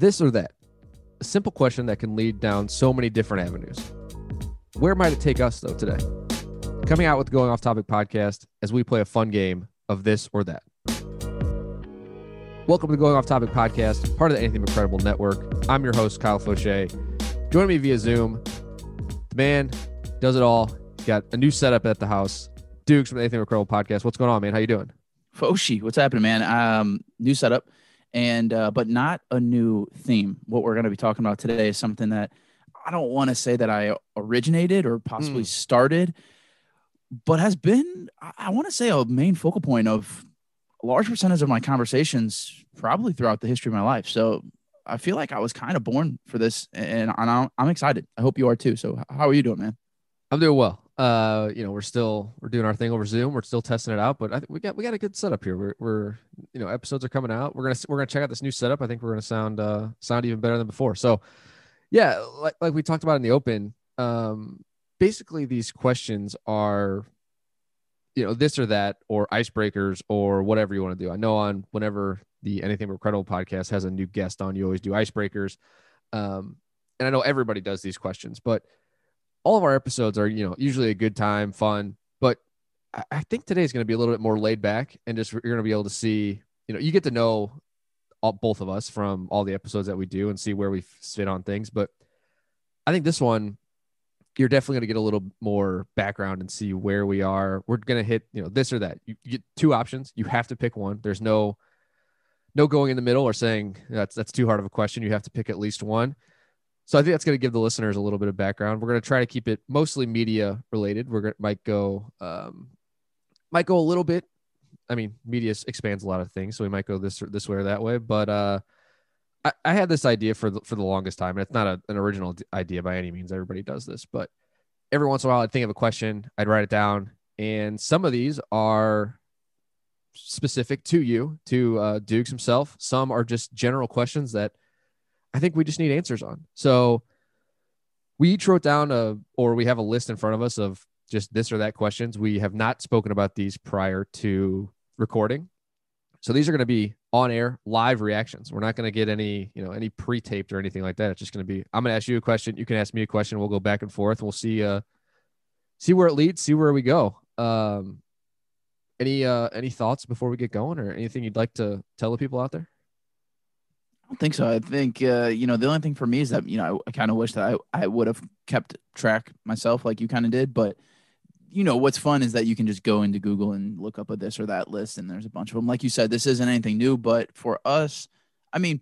This or that. A simple question that can lead down so many different avenues. Where might it take us, though, today? Coming out with Going Off Topic podcast as we play a fun game of this or that. Welcome to Going Off Topic podcast, part of the Anything But Credible network. I'm your host, Kyle Fauché. Joining me via Zoom, the man does it all. Got a new setup at the house. Dukes from the Anything But Credible podcast. What's going on, man? How you doing? Foshi, what's happening, man? Um, new setup, and uh, but not a new theme. What we're going to be talking about today is something that I don't want to say that I originated or possibly Mm. started, but has been I, want to say a main focal point of a large percentage of my conversations, probably throughout the history of my life. So I feel like I was kind of born for this, and, and I'm, I'm excited. I hope you are too. So how are you doing, man? I'm doing well. Uh, you know, we're still we're doing our thing over Zoom. We're still testing it out, but I think we got we got a good setup here. We're we're you know episodes are coming out. We're gonna we're gonna check out this new setup. I think we're gonna sound uh sound even better than before. So, yeah, like like we talked about in the open. Um, basically these questions are, you know, this or that or icebreakers or whatever you want to do. I know on whenever the Anything But Credible podcast has a new guest on, you always do icebreakers. Um, and I know everybody does these questions, but all of our episodes are, you know, usually a good time, fun, but I, think today is going to be a little bit more laid back and just you're going to be able to see, you know, you get to know all, both of us from all the episodes that we do and see where we fit on things. But I think this one, you're definitely going to get a little more background and see where we are. We're going to hit, you know, this or that. You, you get two options. You have to pick one. There's no, no going in the middle or saying that's that's too hard of a question. You have to pick at least one. So I think that's going to give the listeners a little bit of background. We're going to try to keep it mostly media related. We're going to might go um, might go a little bit. I mean, media expands a lot of things, so we might go this or this way or that way. But uh, I, I had this idea for the, for the longest time, and it's not a, an original idea by any means. Everybody does this, but every once in a while, I'd think of a question, I'd write it down, and some of these are specific to you, to uh, Dukes himself. Some are just general questions that I think we just need answers on. So we each wrote down a, or we have a list in front of us of just this or that questions. We have not spoken about these prior to recording. So these are going to be on air live reactions. We're not going to get any, you know, any pre-taped or anything like that. It's just going to be, I'm going to ask you a question. You can ask me a question. We'll go back and forth. We'll see, uh, see where it leads, see where we go. Um, any, uh, any thoughts before we get going or anything you'd like to tell the people out there? I don't think so. I think uh, you know the only thing for me is that you know I, I kind of wish that I, I would have kept track myself like you kind of did, but you know what's fun is that you can just go into Google and look up a this or that list, and there's a bunch of them. Like you said, this isn't anything new, but for us, I mean,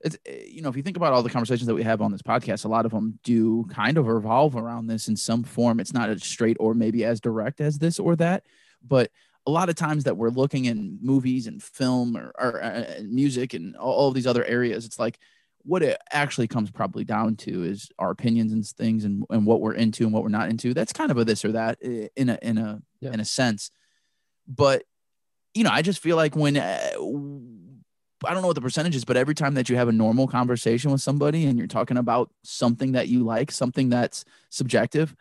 it's eh, you know if you think about all the conversations that we have on this podcast, a lot of them do kind of revolve around this in some form. It's not as straight or maybe as direct as this or that, but a lot of times that we're looking in movies and film or, or uh, music and all, all of these other areas, it's like what it actually comes probably down to is our opinions and things and, and what we're into and what we're not into. That's kind of a this or that in a in a Yeah. in a sense. But you know, I just feel like when uh, I don't know what the percentage is, but every time that you have a normal conversation with somebody and you're talking about something that you like, something that's subjective,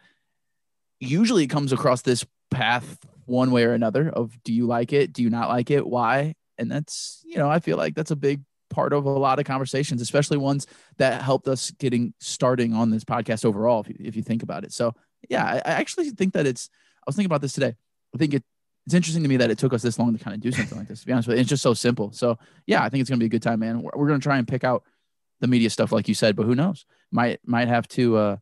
usually it comes across this path one way or another of do you like it? Do you not like it? Why? And that's, you know, I feel like that's a big part of a lot of conversations, especially ones that helped us getting starting on this podcast overall, if you, if you think about it. So, yeah, I, I actually think that it's, I was thinking about this today. I think it, it's interesting to me that it took us this long to kind of do something like this, to be honest with you. It's just so simple. So, yeah, I think it's going to be a good time, man. We're, we're going to try and pick out the media stuff, like you said, but who knows? Might, might have to, uh,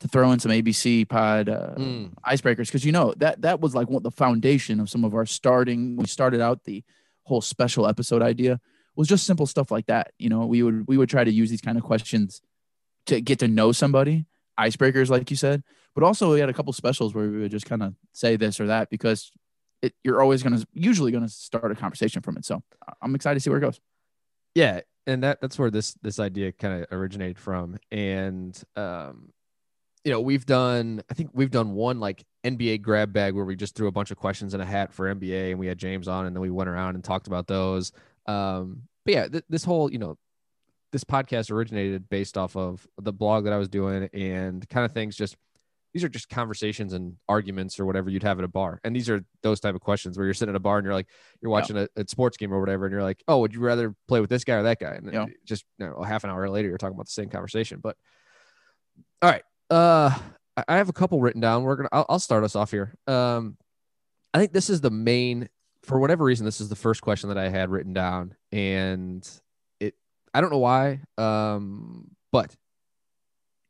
to throw in some ABC pod uh, Mm. icebreakers because you know that that was like what the foundation of some of our starting. We started out the whole special episode idea was just simple stuff like that. You know, we would we would try to use these kind of questions to get to know somebody, icebreakers like you said, but also we had a couple specials where we would just kind of say this or that because it, you're always going to usually going to start a conversation from it. So I'm excited to see where it goes. yeah and that that's where this this idea kind of originated from and um you know we've done i think we've done one like nba grab bag where we just threw a bunch of questions in a hat for nba and we had james on and then we went around and talked about those um but yeah th- this whole you know this podcast originated based off of the blog that i was doing and kind of things just these are just conversations and arguments or whatever you'd have at a bar. And these are those type of questions where you're sitting at a bar and you're like, you're watching a, a, sports game or whatever, and you're like, oh, would you rather play with this guy or that guy? And yeah. just you know, a half an hour later, you're talking about the same conversation. But all right, uh, I have a couple written down. We're gonna, I'll, I'll start us off here. Um, I think this is the main, for whatever reason, this is the first question that I had written down, and it, I don't know why, um, but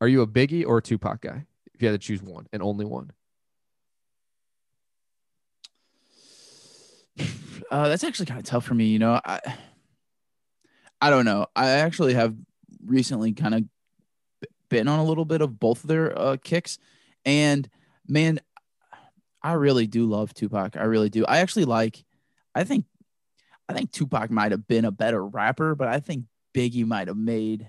are you a Biggie or a Tupac guy? If you had to choose one and only one. Uh, that's actually kind of tough for me. You know, I, I don't know. I actually have recently kind of been on a little bit of both of their uh, kicks, and man, I really do love Tupac. I really do. I actually like. I think, I think Tupac might have been a better rapper, but I think Biggie might have made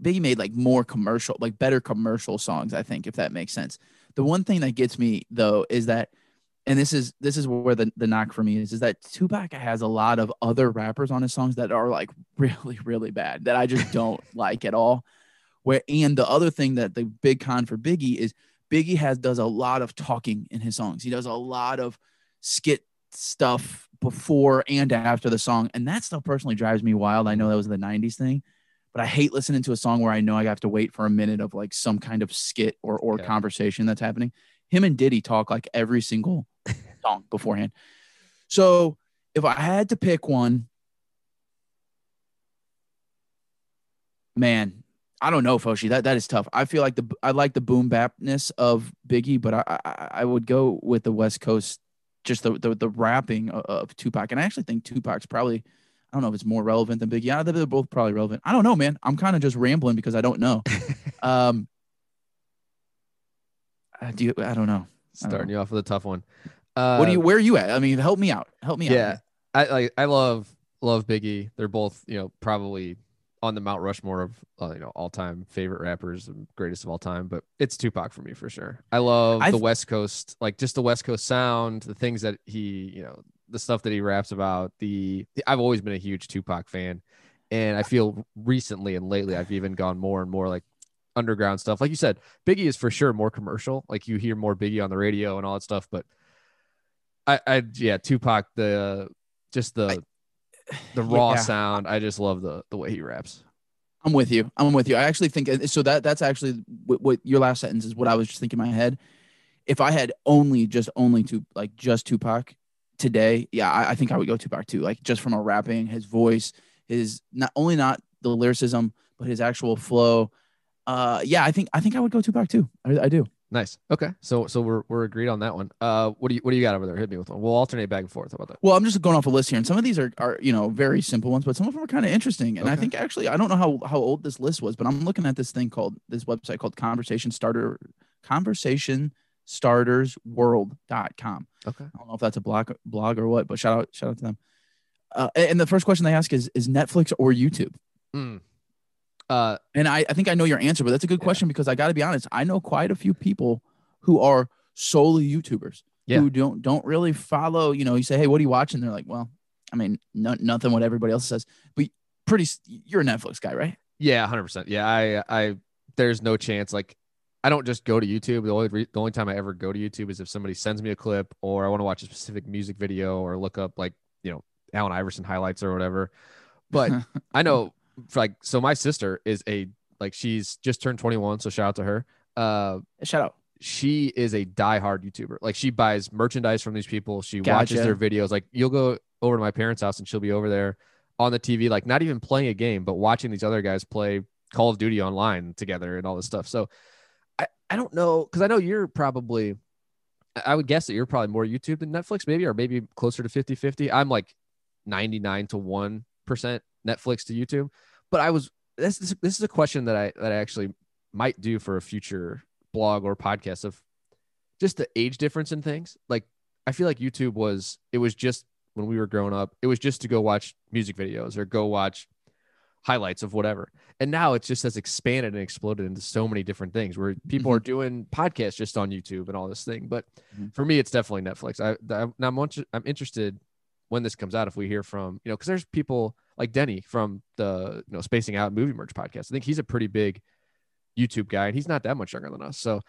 Biggie made like more commercial, like better commercial songs, I think, if that makes sense. The one thing that gets me though is that, and this is this is where the, the knock for me is, is that Tupac has a lot of other rappers on his songs that are like really, really bad that I just don't like at all. Where and the other thing that the big con for Biggie is Biggie has does a lot of talking in his songs. He does a lot of skit stuff before and after the song. And that stuff personally drives me wild. I know that was the 90s thing but I hate listening to a song where I know I have to wait for a minute of like some kind of skit or or yeah. conversation that's happening. Him and Diddy talk like every single song beforehand. So if I had to pick one, man, I don't know, Foshi. That that is tough. I feel like the I like the boom bapness of Biggie, but I, I, I would go with the West Coast, just the the, the rapping of, of Tupac, and I actually think Tupac's probably I don't know if it's more relevant than Big. Yeah, they're both probably relevant. I don't know, man. I'm kind of just rambling because I don't know. um, uh, do you, I don't know. Starting don't know. you off with a tough one. Uh, what do you? Where are you at? I mean, help me out. Help me yeah, out. Yeah, I like. I love love Biggie. They're both you know probably on the Mount Rushmore of uh, you know all time favorite rappers, and greatest of all time. But it's Tupac for me for sure. I love I've, the West Coast, like just the West Coast sound, the things that he you know the stuff that he raps about. The, the I've always been a huge Tupac fan, and I feel recently and lately I've even gone more and more like underground stuff. Like you said, Biggie is for sure more commercial. Like you hear more Biggie on the radio and all that stuff. But I, I yeah, Tupac, the just the I, the raw yeah. sound. I just love the the way he raps. I'm with you. I'm with you. I actually think so. That that's actually what, what your last sentence is. What I was just thinking in my head. If I had only just only to like just Tupac, today, yeah, I, I think I would go Tupac too. Like just from a rapping, his voice, his not only not the lyricism, but his actual flow. Uh, yeah, I think I think I would go Tupac too. I, I do. Nice. Okay. So so we're we're agreed on that one. Uh, what do you what do you got over there? Hit me with one. We'll alternate back and forth. How about that? Well, I'm just going off a list here, and some of these are are you know very simple ones, but some of them are kind of interesting. And okay. I think actually I don't know how how old this list was, but I'm looking at this thing called this website called Conversation Starter Conversation startersworld.com. Okay. I don't know if that's a blog blog or what, but shout out shout out to them. Uh, and the first question they ask is is Netflix or YouTube? Mm. Uh, and I, I think I know your answer, but that's a good yeah. question because I got to be honest. I know quite a few people who are solely YouTubers yeah. who don't don't really follow. You know, you say, "Hey, what are you watching?" They're like, "Well, I mean, no, nothing. What everybody else says." But pretty, you're a Netflix guy, right? Yeah, hundred percent. Yeah, I, I, there's no chance. Like, I don't just go to YouTube. The only re- the only time I ever go to YouTube is if somebody sends me a clip or I want to watch a specific music video or look up like you know Allen Iverson highlights or whatever. But I know like so my sister is a like she's just turned 21, so shout out to her. Uh, shout out. She is a diehard YouTuber. Like she buys merchandise from these people. She gotcha. watches their videos. Like you'll go over to my parents' house and she'll be over there on the TV, like not even playing a game, but watching these other guys play Call of Duty online together and all this stuff. So I i don't know because I know you're probably I would guess that you're probably more YouTube than Netflix, maybe, or maybe closer to 50 50. I'm like 99 to 1% Netflix to YouTube. But I was, this, this, this is a question that I, that I actually might do for a future blog or podcast of just the age difference in things. Like, I feel like YouTube was, it was just when we were growing up, it was just to go watch music videos or go watch highlights of whatever. And now it's just has expanded and exploded into so many different things where people mm-hmm. are doing podcasts just on YouTube and all this thing. But mm-hmm. for me, it's definitely Netflix. I, I now I'm, I'm interested when this comes out if we hear from you know because there's people like Denny from the you know Spacing Out Movie Merch podcast. I think he's a pretty big YouTube guy and he's not that much younger than us. So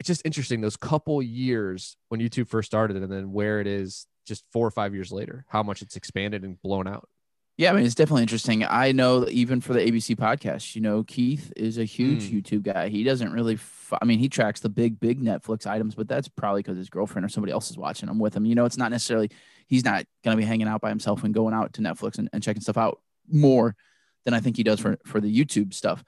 it's just interesting those couple years when YouTube first started and then where it is just four or five years later, how much it's expanded and blown out. Yeah, I mean, it's definitely interesting. I know even for the ABC podcast, you know, Keith is a huge Mm. YouTube guy. He doesn't really, f- I mean, he tracks the big, big Netflix items, but that's probably because his girlfriend or somebody else is watching them with him. You know, it's not necessarily, he's not going to be hanging out by himself and going out to Netflix and, and checking stuff out more than I think he does for, for the YouTube stuff.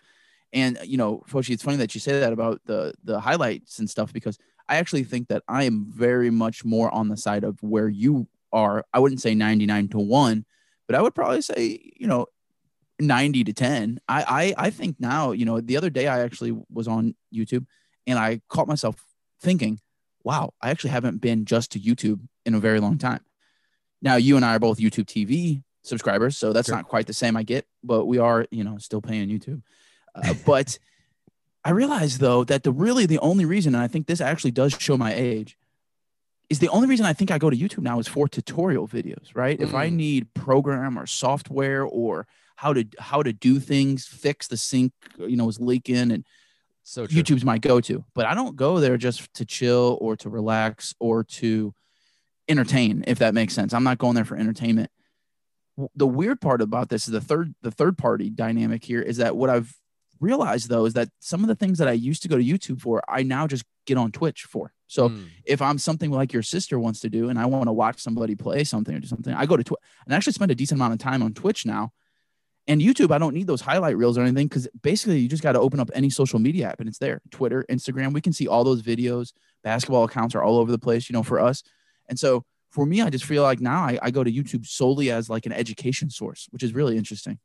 And, you know, Foshi, it's funny that you say that about the, the highlights and stuff because I actually think that I am very much more on the side of where you are. I wouldn't say 99 to 1 but I would probably say, you know, 90 to 10. I, I I think now, you know, the other day I actually was on YouTube and I caught myself thinking, wow, I actually haven't been just to YouTube in a very long time. Now you and I are both YouTube TV subscribers, so that's Sure. not quite the same I get, but we are, you know, still paying YouTube. Uh, but I realized though that the really the only reason, and I think this actually does show my age, is the only reason I think I go to YouTube now is for tutorial videos, right? If I Mm. need program or software or how to how to do things, fix the sink, you know, is leaking, and So true. YouTube's my go-to. But I don't go there just to chill or to relax or to entertain, if that makes sense. I'm not going there for entertainment. The weird part about this is the third the third party dynamic here is that what I've realized though is that some of the things that I used to go to YouTube for, I now just get on Twitch for. So Mm. if I'm something like your sister wants to do and I want to watch somebody play something or do something, I go to Twitch and I actually spend a decent amount of time on Twitch now. And YouTube, I don't need those highlight reels or anything because basically you just got to open up any social media app and it's there. Twitter, Instagram, we can see all those videos. Basketball accounts are all over the place, you know, for us. And so for me, I just feel like now I, I go to YouTube solely as like an education source, which is really interesting.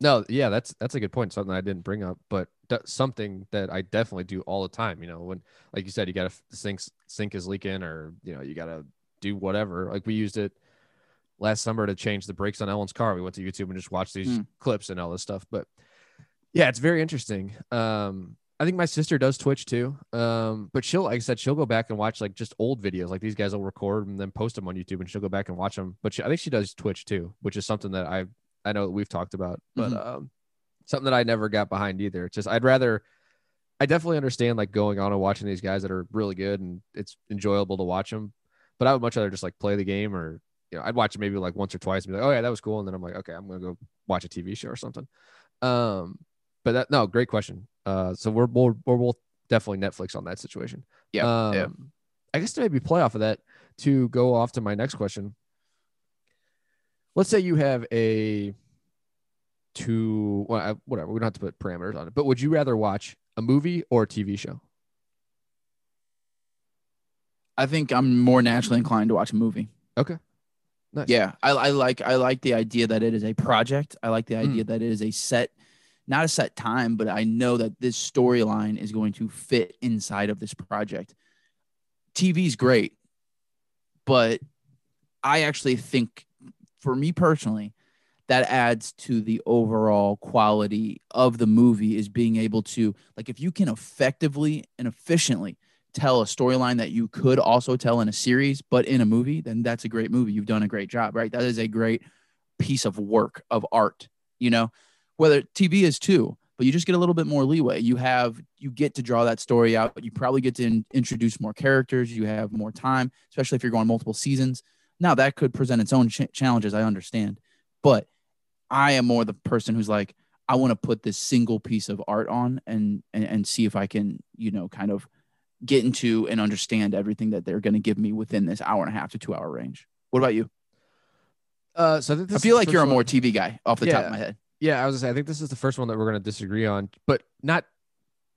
No, yeah, that's that's a good point. Something I didn't bring up, but something that I definitely do all the time. You know, when like you said, you got to sink sink is leaking, or you know, you got to do whatever. Like we used it last summer to change the brakes on Ellen's car. We went to YouTube and just watched these Hmm. clips and all this stuff. But yeah, it's very interesting. Um, I think my sister does Twitch too. Um, but she'll, like I said, she'll go back and watch like just old videos. Like these guys will record and then post them on YouTube, and she'll go back and watch them. But she, I think she does Twitch too, which is something that I I know that we've talked about, but Mhm. um, something that I never got behind either. It's just I'd rather. I definitely understand like going on and watching these guys that are really good and it's enjoyable to watch them, but I would much rather just like play the game or you know I'd watch it maybe like once or twice and be like oh yeah that was cool and then I'm like okay I'm gonna go watch a TV show or something. Um, but that no great question. Uh, so we're we're, we're both definitely Netflix on that situation. Yeah, Um, yeah. I guess to maybe play off of that to go off to my next question. Let's say you have a two, well, whatever. We don't have to put parameters on it, but would you rather watch a movie or a TV show? I think I'm more naturally inclined to watch a movie. Okay. Nice. Yeah, I, I like I like the idea that it is a project. I like the Hmm. idea that it is a set, not a set time, but I know that this storyline is going to fit inside of this project. TV's great, but I actually think, for me personally, that adds to the overall quality of the movie is being able to like if you can effectively and efficiently tell a storyline that you could also tell in a series but in a movie then that's a great movie. You've done a great job right? That is a great piece of work of art you know? Whether tv is too but you just get a little bit more leeway. You have you get to draw that story out. But you probably get to in- introduce more characters. You have more time especially if you're going multiple seasons. Now that could present its own ch- challenges i understand. But i am more the person who's like i want to put this single piece of art on and, and and see if i can you know kind of get into and understand everything that they're going to give me within this hour and a half to two hour range. What about you? Uh, so I, think I feel like you're a more one- TV guy off the top of my head. Yeah, I was gonna say I think this is the first one that we're gonna disagree on, but not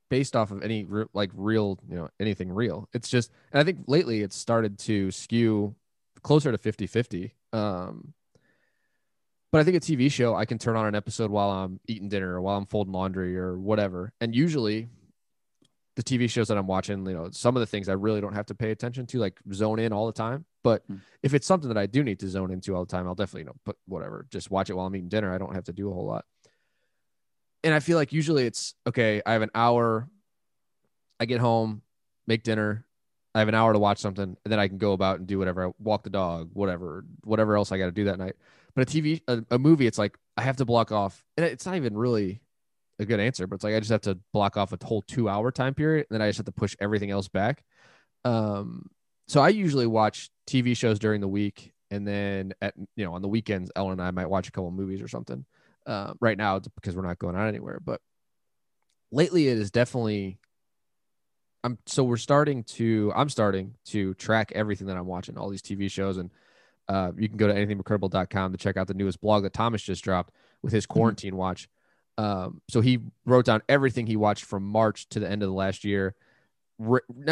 based off of any re- like real, you know, anything real. It's just, and I think lately it's started to skew closer to 50-50. Um, but I think a TV show I can turn on an episode while I'm eating dinner or while I'm folding laundry or whatever, and usually the TV shows that I'm watching, you know, some of the things I really don't have to pay attention to, like zone in all the time. But Hmm. if it's something that I do need to zone into all the time, I'll definitely, you know, put whatever, just watch it while I'm eating dinner. I don't have to do a whole lot. And I feel like usually it's okay, I have an hour, I get home, make dinner, I have an hour to watch something, and then I can go about and do whatever, I walk the dog, whatever, whatever else I got to do that night. But a TV, a, a movie, it's like I have to block off, and it's not even really a good answer, but it's like I just have to block off a whole two hour time period, and then I just have to push everything else back. Um, so I usually watch TV shows during the week, and then at you know on the weekends, Ellen and I might watch a couple movies or something. Uh, right now, it's because we're not going out anywhere, but lately it is definitely. I'm so we're starting to. I'm starting to track everything that I'm watching, all these TV shows, and uh, you can go to anythingbutcredible.com to check out the newest blog that Thomas just dropped with his quarantine mm-hmm. watch. Um, so he wrote down everything he watched from March to the end of the last year.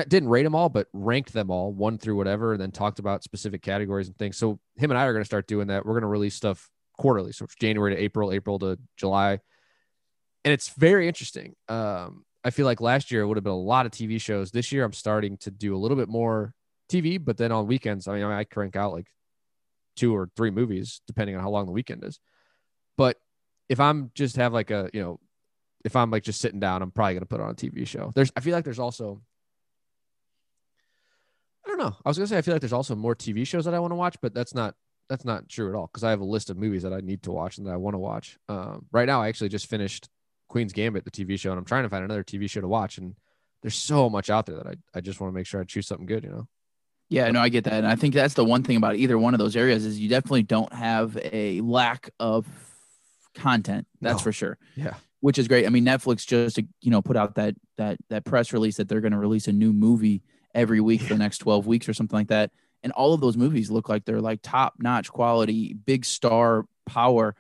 didn't rate them all, but ranked them all, one through whatever, and then talked about specific categories and things. So him and I are going to start doing that. We're going to release stuff quarterly, so January to April, April to July, and it's very interesting. Um, I feel like last year it would have been a lot of TV shows. This year I'm starting to do a little bit more TV, but then on weekends, I mean, I crank out like two or three movies depending on how long the weekend is. But if I'm just have like a, you know, if I'm like just sitting down, I'm probably gonna put on a TV show. There's I feel like there's also I don't know. I was gonna say I feel like there's also more TV shows that I want to watch, but that's not that's not true at all because I have a list of movies that I need to watch and that I want to watch. Um, right now, I actually just finished Queen's Gambit, the TV show, and I'm trying to find another TV show to watch. And there's so much out there that I, I just want to make sure I choose something good, you know? Yeah, no, I get that. And I think that's the one thing about either one of those areas is you definitely don't have a lack of content. That's no. for sure. Yeah. Which is great. I mean, Netflix just you know put out that that that press release that they're going to release a new movie every week yeah. for the next 12 weeks or something like that. And all of those movies look like they're like top notch quality, big star power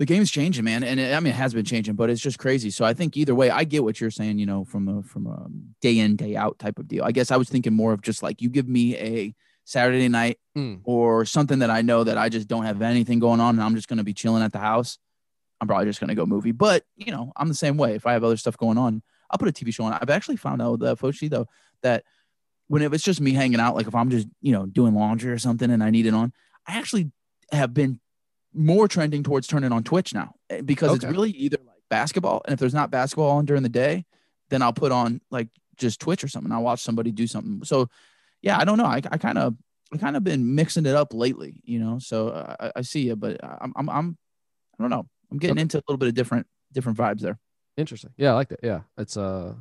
the game's changing, man, and it, I mean it has been changing, but it's just crazy. So I think either way, I get what you're saying. You know, from a from a day in day out type of deal. I guess I was thinking more of just like you give me a Saturday night mm. or something that I know that I just don't have anything going on, and I'm just going to be chilling at the house. I'm probably just going to go movie. But you know, I'm the same way. If I have other stuff going on, I'll put a TV show on. I've actually found out that Foshi though that when it was just me hanging out, like if I'm just you know doing laundry or something and I need it on, I actually have been more trending towards turning on Twitch now eh, because okay. it's really either like basketball, and if there's not basketball on during the day, then I'll put on like just Twitch or something. I'll watch somebody do something. So, yeah, I don't know. I kind of I kind of been mixing it up lately, you know. So uh, I, I see you, but I'm I'm I'm I don't know. I'm getting okay. into a little bit of different different vibes there. Interesting. Yeah, I like that. Yeah, it's uh,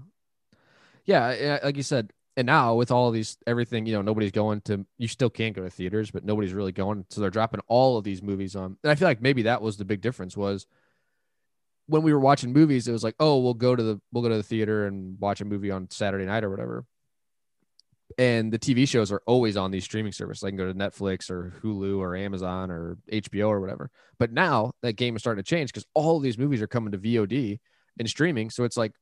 yeah, like you said, and now with all these everything you know nobody's going to you still can't go to theaters but nobody's really going. So they're dropping all of these movies on and i feel like maybe that was the big difference was when we were watching movies it was like oh we'll go to the we'll go to the theater and watch a movie on saturday night or whatever. And the tv shows are always on these streaming services. I can go to netflix or hulu or amazon or hbo or whatever. But now that game is starting to change because all these movies are coming to vod and streaming. So it's like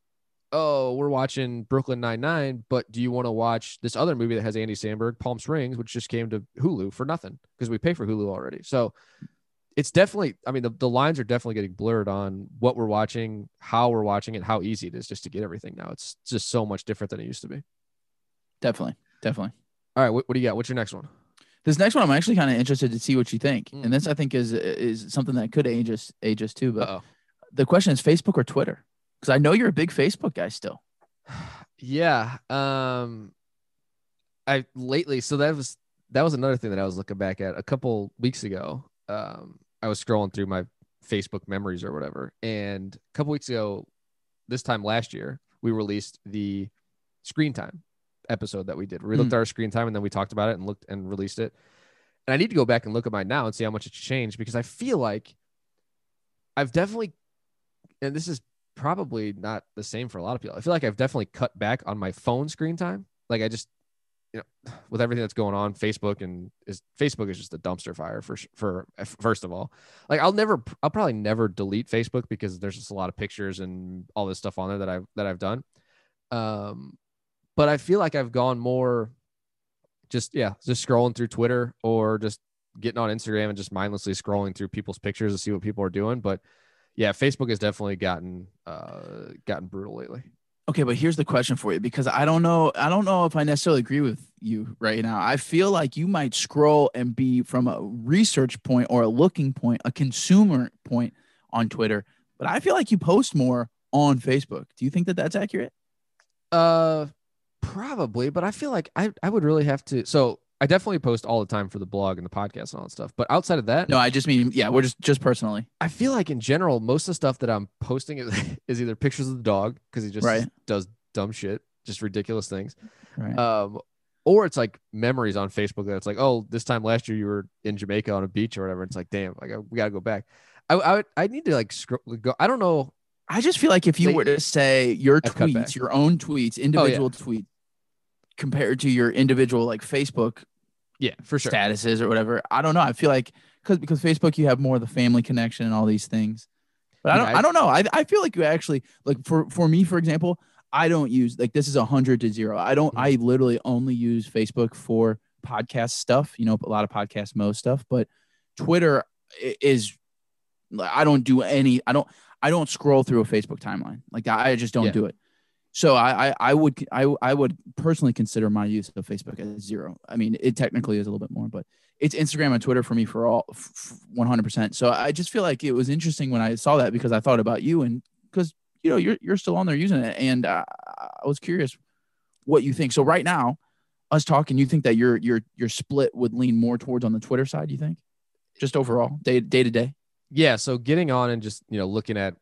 oh, we're watching Brooklyn Nine Nine, but do you want to watch this other movie that has Andy Samberg, Palm Springs, which just came to Hulu for nothing because we pay for Hulu already. So it's definitely, I mean, the, the lines are definitely getting blurred on what we're watching, how we're watching it, how easy it is just to get everything now. It's just so much different than it used to be. Definitely. Definitely. All right. What, what do you got? What's your next one? This next one, I'm actually kind of interested to see what you think, mm. and this I think is is something that could age us age us too. But Uh-oh. the question is Facebook or Twitter? Because I know you're a big Facebook guy still. Yeah. Um I lately so that was that was another thing that I was looking back at a couple weeks ago. Um I was scrolling through my Facebook memories or whatever. And a couple weeks ago, this time last year, we released the screen time episode that we did. We looked mm. at our screen time and then we talked about it and looked and released it. And I need to go back and look at mine now and see how much it's changed because I feel like I've definitely, and this is probably not the same for a lot of people. I feel like I've definitely cut back on my phone screen time. Like I just, you know, with everything that's going on, Facebook and is Facebook is just a dumpster fire for for first of all. Like I'll never, I'll probably never delete Facebook because there's just a lot of pictures and all this stuff on there that I've that I've done. Um, but I feel like I've gone more, just yeah, just scrolling through Twitter or just getting on Instagram and just mindlessly scrolling through people's pictures to see what people are doing. But yeah, Facebook has definitely gotten uh, gotten brutal lately. Okay, but here's the question for you because I don't know I don't know if I necessarily agree with you right now. I feel like you might scroll and be from a research point or a looking point, a consumer point on Twitter, but I feel like you post more on Facebook. Do you think that that's accurate? Uh probably, but I feel like I I would really have to so I definitely post all the time for the blog and the podcast and all that stuff. But outside of that, No, I just mean yeah, we're just just personally. I feel like in general, most of the stuff that I'm posting is, is either pictures of the dog because he just Right. does dumb shit, just ridiculous things. Right. Um, or it's like memories on Facebook that it's like, oh, this time last year you were in Jamaica on a beach or whatever. It's like, damn, like we gotta go back. I I, would- I need to like scroll, go. I don't know. I just feel like if you They- were to say your I've tweets, your own tweets, individual tweets, compared to your individual like Facebook Yeah, for sure. statuses or whatever, I don't know. I feel like because because Facebook you have more of the family connection and all these things. But I don't I- I, don't know. I, I feel like you actually like for for me for example, I don't use like this is a hundred to zero. I don't. I literally only use Facebook for podcast stuff. You know, a lot of podcast mo stuff, but Twitter is like, I don't do any. I don't I don't scroll through a Facebook timeline like I just don't Yeah. do it. So I, I I would I I would personally consider my use of Facebook as zero. I mean, it technically is a little bit more, but it's Instagram and Twitter for me for all one hundred percent. So I just feel like it was interesting when I saw that because I thought about you and because you know you're you're still on there using it, and uh, I was curious what you think. So right now, us talking, you think that your your your split would lean more towards on the Twitter side? You think, just overall day day to day? Yeah. So getting on and just you know looking at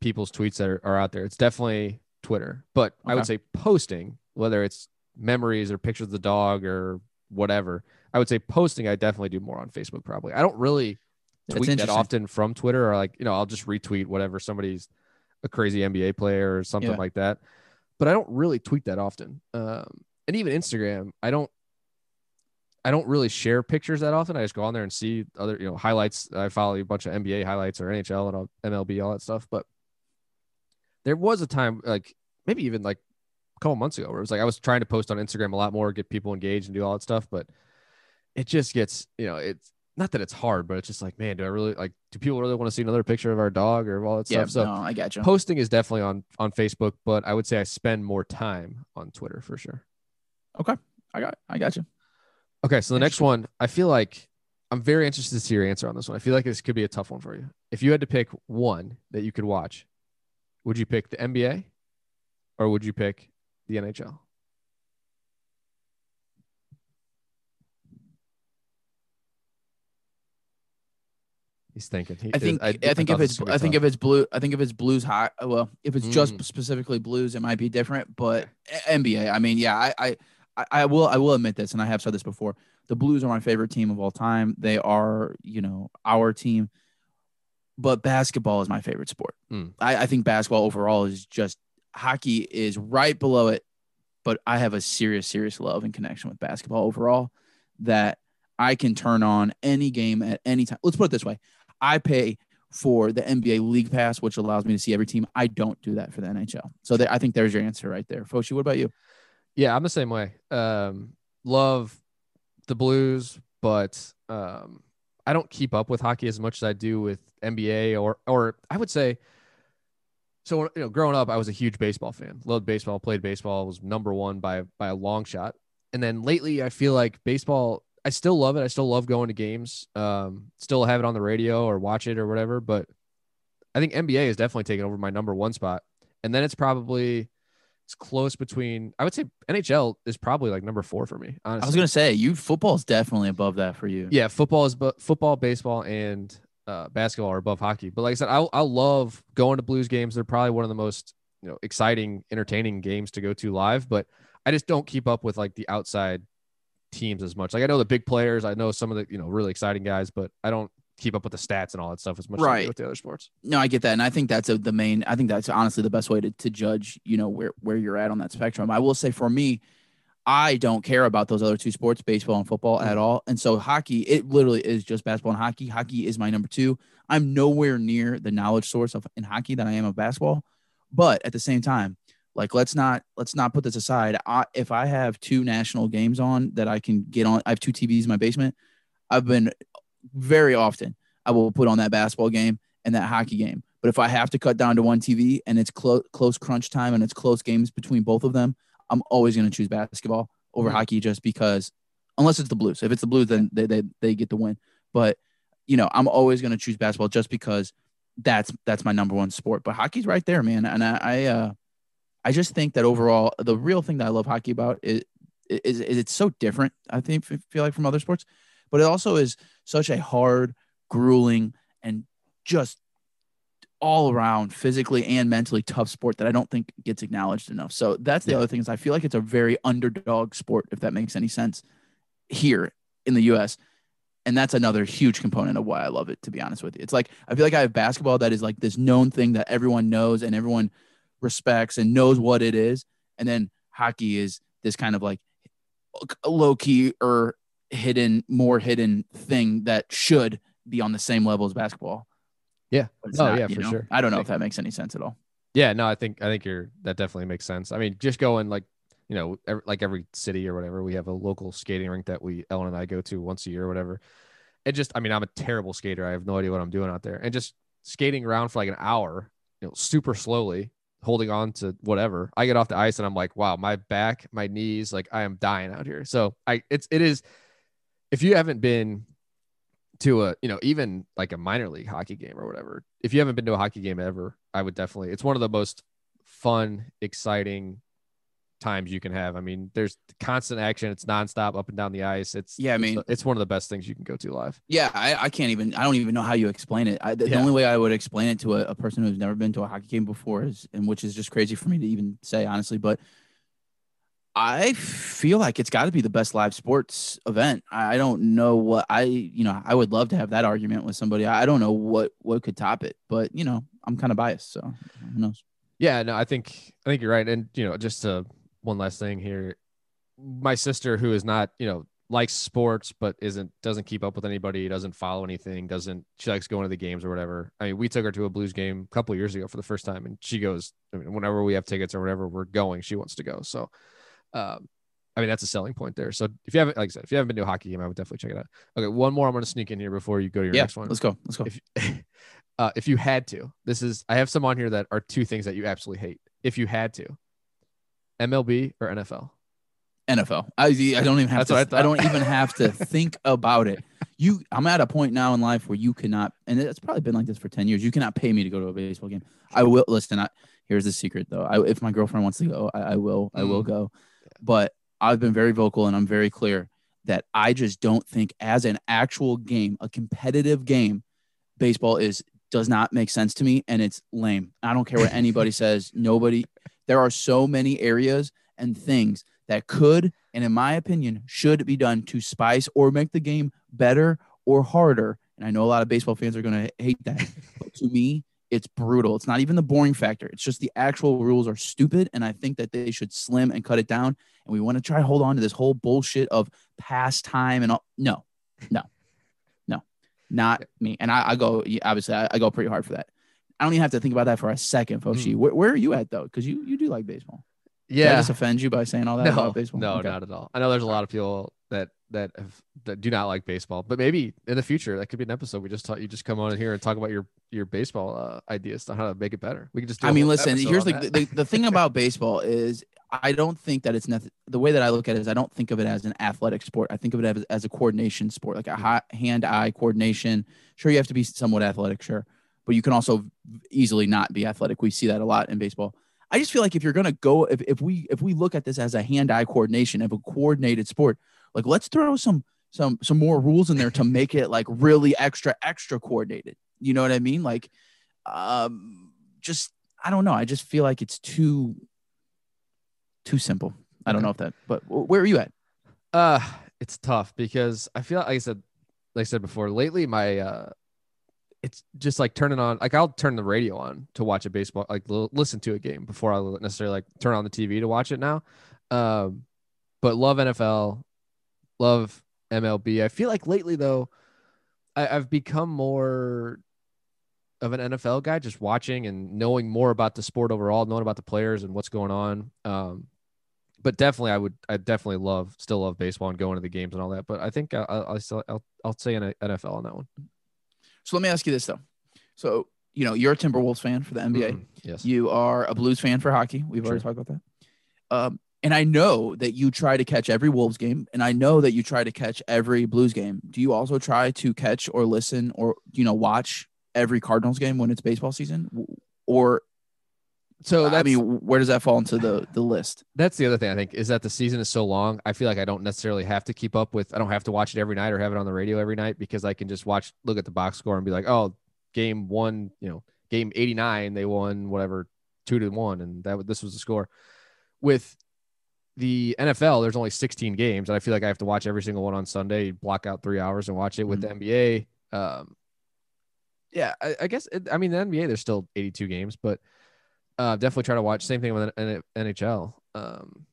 people's tweets that are, are out there, it's definitely Twitter. But I would say posting, whether it's memories or pictures of the dog or whatever, I would say posting. I definitely do more on Facebook. Probably. I don't really tweet that often from Twitter, or like you know I'll just retweet whatever somebody's a crazy NBA player or something Yeah. like that. But I don't really tweet that often. Um, and even Instagram, I don't. I don't really share pictures that often. I just go on there and see other, you know, highlights. I follow a bunch of NBA highlights or NHL and MLB, all that stuff. But there was a time, like maybe even like a couple months ago, where it was like I was trying to post on Instagram a lot more, get people engaged and do all that stuff. But it just gets, you know, it's not that it's hard, but it's just like, man, do I really like? Do people really want to see another picture of our dog or all that Yeah, stuff? So no, I got you. posting is definitely on on Facebook, but I would say I spend more time on Twitter for sure. Okay. I got I got you. Okay, so the next one, I feel like I'm very interested to see your answer on this one. I feel like this could be a tough one for you. If you had to pick one that you could watch, would you pick the NBA or would you pick the NHL? He's thinking. He- I think I, think thought if it's I think tough. if it's blue I think if it's blues high well if it's just Mm. specifically blues it might be different but NBA I mean yeah I, I I I will I will admit this and I have said this before the Blues are my favorite team of all time they are you know our team but basketball is my favorite sport Mm. I, I think basketball overall is just hockey is right below it but I have a serious serious love and connection with basketball overall that I can turn on any game at any time let's put it this way I pay for the NBA League Pass, which allows me to see every team. I don't do that for the NHL. So there, I think there's your answer right there. Foshi, what about you? Yeah, I'm the same way. Um, love the Blues, but um, I don't keep up with hockey as much as I do with NBA or or I would say. So you know, growing up, I was a huge baseball fan. Loved baseball, played baseball, was number one by by a long shot. And then lately, I feel like baseball. I still love it. I still love going to games. Um, still have it on the radio or watch it or whatever. But I think NBA is definitely taking over my number one spot. And then it's probably it's close between. I would say NHL is probably like number four for me. Honestly, I was gonna say you football is definitely above that for you. yeah, football is but football, baseball, and uh, basketball are above hockey. But like I said, I I love going to Blues games. They're probably one of the most you know exciting, entertaining games to go to live. But I just don't keep up with like the outside teams as much. Like I know the big players, I know some of the you know really exciting guys, but I don't keep up with the stats and all that stuff as much as Right. with the other sports. No, I get that, and I think that's a, the main. I think that's honestly the best way to, to judge. You know where where you're at on that spectrum. I will say for me, I don't care about those other two sports, baseball and football, at mm. all. And so hockey, it literally is just basketball and hockey. Hockey is my number two. I'm nowhere near the knowledge source of in hockey that I am of basketball, but at the same time, like let's not let's not put this aside. I, if I have two national games on that I can get on, I have two TVs in my basement. I've been very often I will put on that basketball game and that hockey game. But if I have to cut down to one TV and it's close close crunch time and it's close games between both of them, I'm always going to choose basketball over Mhm. hockey just because unless it's the Blues. If it's the Blues then they they, they get the win. But you know, I'm always going to choose basketball just because that's that's my number one sport. But hockey's right there, man. And I I uh I just think that overall the real thing that I love hockey about is is, is it's so different. I think feel like from other sports, but it also is such a hard, grueling, and just all around physically and mentally tough sport that I don't think gets acknowledged enough. So that's the yeah. other thing is I feel like it's a very underdog sport, if that makes any sense, here in the US. And that's another huge component of why I love it, to be honest with you. It's like I feel like I have basketball that is like this known thing that everyone knows and everyone respects and knows what it is. And then hockey is this kind of like low key or er, hidden, more hidden thing that should be on the same level as basketball. Yeah. Oh, not, yeah, for know? sure. I don't know if that makes any sense at all. Yeah, no, I think I think you're that definitely makes sense. I mean, just going like you know, every, like every city or whatever, we have a local skating rink that we Ellen and I go to once a year or whatever. It just, I mean, I'm a terrible skater. I have no idea what I'm doing out there, and just skating around for like an hour, you know, super slowly, holding on to whatever. I get off the ice and I'm like, wow, my back, my knees, like I am dying out here. So I, it's, it is. If you haven't been to a you know even like a minor league hockey game or whatever if you haven't been to a hockey game ever i would definitely it's one of the most fun exciting times you can have. I mean there's constant action. It's nonstop up and down the ice. It's yeah i mean it's, it's one of the best things you can go to live. Yeah i, I can't even i don't even know how you explain it. I, the, yeah. the, only way i would explain it to a, a person who's never been to a hockey game before is and which is just crazy for me to even say honestly but I feel like it's got to be the best live sports event. I don't know what I, you know, I would love to have that argument with somebody. I don't know what what could top it, but you know, I'm kind of biased, so who knows? Yeah, no, I think I think you're right. And you know, just uh, one last thing here, my sister, who is not, you know, likes sports but isn't doesn't keep up with anybody, doesn't follow anything, doesn't she likes going to the games or whatever. I mean, we took her to a Blues game a couple years ago for the first time, and she goes. I mean, whenever we have tickets or whatever, we're going. She wants to go, so um, I mean, that's a selling point there. So if you haven't, like I said, if you haven't been to a hockey game, I would definitely check it out. Okay, one more I'm going to sneak in here before you go to your yeah, next one. Let's go. Let's go. If, uh, if you had to, this is I have some on here that are two things that you absolutely hate. If you had to, MLB or NFL. NFL. I, I don't even have That's to. I, I, don't even have to think about it. You, I'm at a point now in life where you cannot, and it's probably been like this for ten years. You cannot pay me to go to a baseball game. I will listen. I, here's the secret though. I, if my girlfriend wants to go, I, I will. I will mm. go. But I've been very vocal and I'm very clear that I just don't think as an actual game, a competitive game, baseball is does not make sense to me and it's lame. I don't care what anybody says. Nobody there are so many areas and things that could and in my opinion should be done to spice or make the game better or harder. And I know a lot of baseball fans are going to hate that. But to me, it's brutal. It's not even the boring factor. It's just the actual rules are stupid. And I think that they should slim and cut it down. And we want to try to hold on to this whole bullshit of pastime and all. No, no, no, not me. And I, I go, obviously, I, I, go pretty hard for that. I don't even have to think about that for a second, Foshi. Mm. Where, where, are you at though? Because you, you do like baseball. Yeah. Did I just offend you by saying all that no, about baseball? No, okay. not at all. I know there's a lot of people that that have, that do not like baseball. But maybe in the future that could be an episode we just taught you just come on in here and talk about your your baseball uh, ideas on how to make it better. We can just. I mean, listen. Here's the, the, the thing about baseball is I don't think that it's. The way that I look at it is I don't think of it as an athletic sport. I think of it as, as a coordination sport, like a hand eye coordination. Sure, you have to be somewhat athletic, sure, but you can also easily not be athletic. We see that a lot in baseball. I just feel like if you're gonna go, if, if we if we look at this as a hand eye coordination of a coordinated sport, like let's throw some some some more rules in there to make it like really extra extra coordinated. You know what I mean? Like um just I don't know. I just feel like it's too too simple. I don't know if that, but where are you at? Uh, it's tough because I feel like I said, like I said before, lately my uh, it's just like turning on, like I'll turn the radio on to watch a baseball, like l- listen to a game before I necessarily like turn on the TV to watch it now. Um, but love NFL, love MLB. I feel like lately though, I, I've become more of an NFL guy, just watching and knowing more about the sport overall, knowing about the players and what's going on. Um, but definitely, I would, I definitely love, still love baseball and going to the games and all that. But I think I'll, I'll still, I'll, I'll say an NFL on that one. So let me ask you this though. So you know, you're a Timberwolves fan for the NBA. Mm, yes. You are a Blues fan for hockey. We've already talked about that. Um, and I know that you try to catch every Wolves game, and I know that you try to catch every Blues game. Do you also try to catch or listen or you know watch every Cardinals game when it's baseball season, or So that's I mean, where does that fall into the the list? that's the other thing I think is that the season is so long. I feel like I don't necessarily have to keep up with. I don't have to watch it every night or have it on the radio every night because I can just watch, look at the box score and be like, oh, game one, you know, game eighty nine, they won whatever two to one, and that this was the score. With the NFL, there's only 16 games, and I feel like I have to watch every single one on Sunday, block out three hours and watch it. With the NBA, um, yeah, I, I guess it, I mean the NBA, there's still 82 games, but uh, definitely try to watch. Same thing with N- NHL. Um,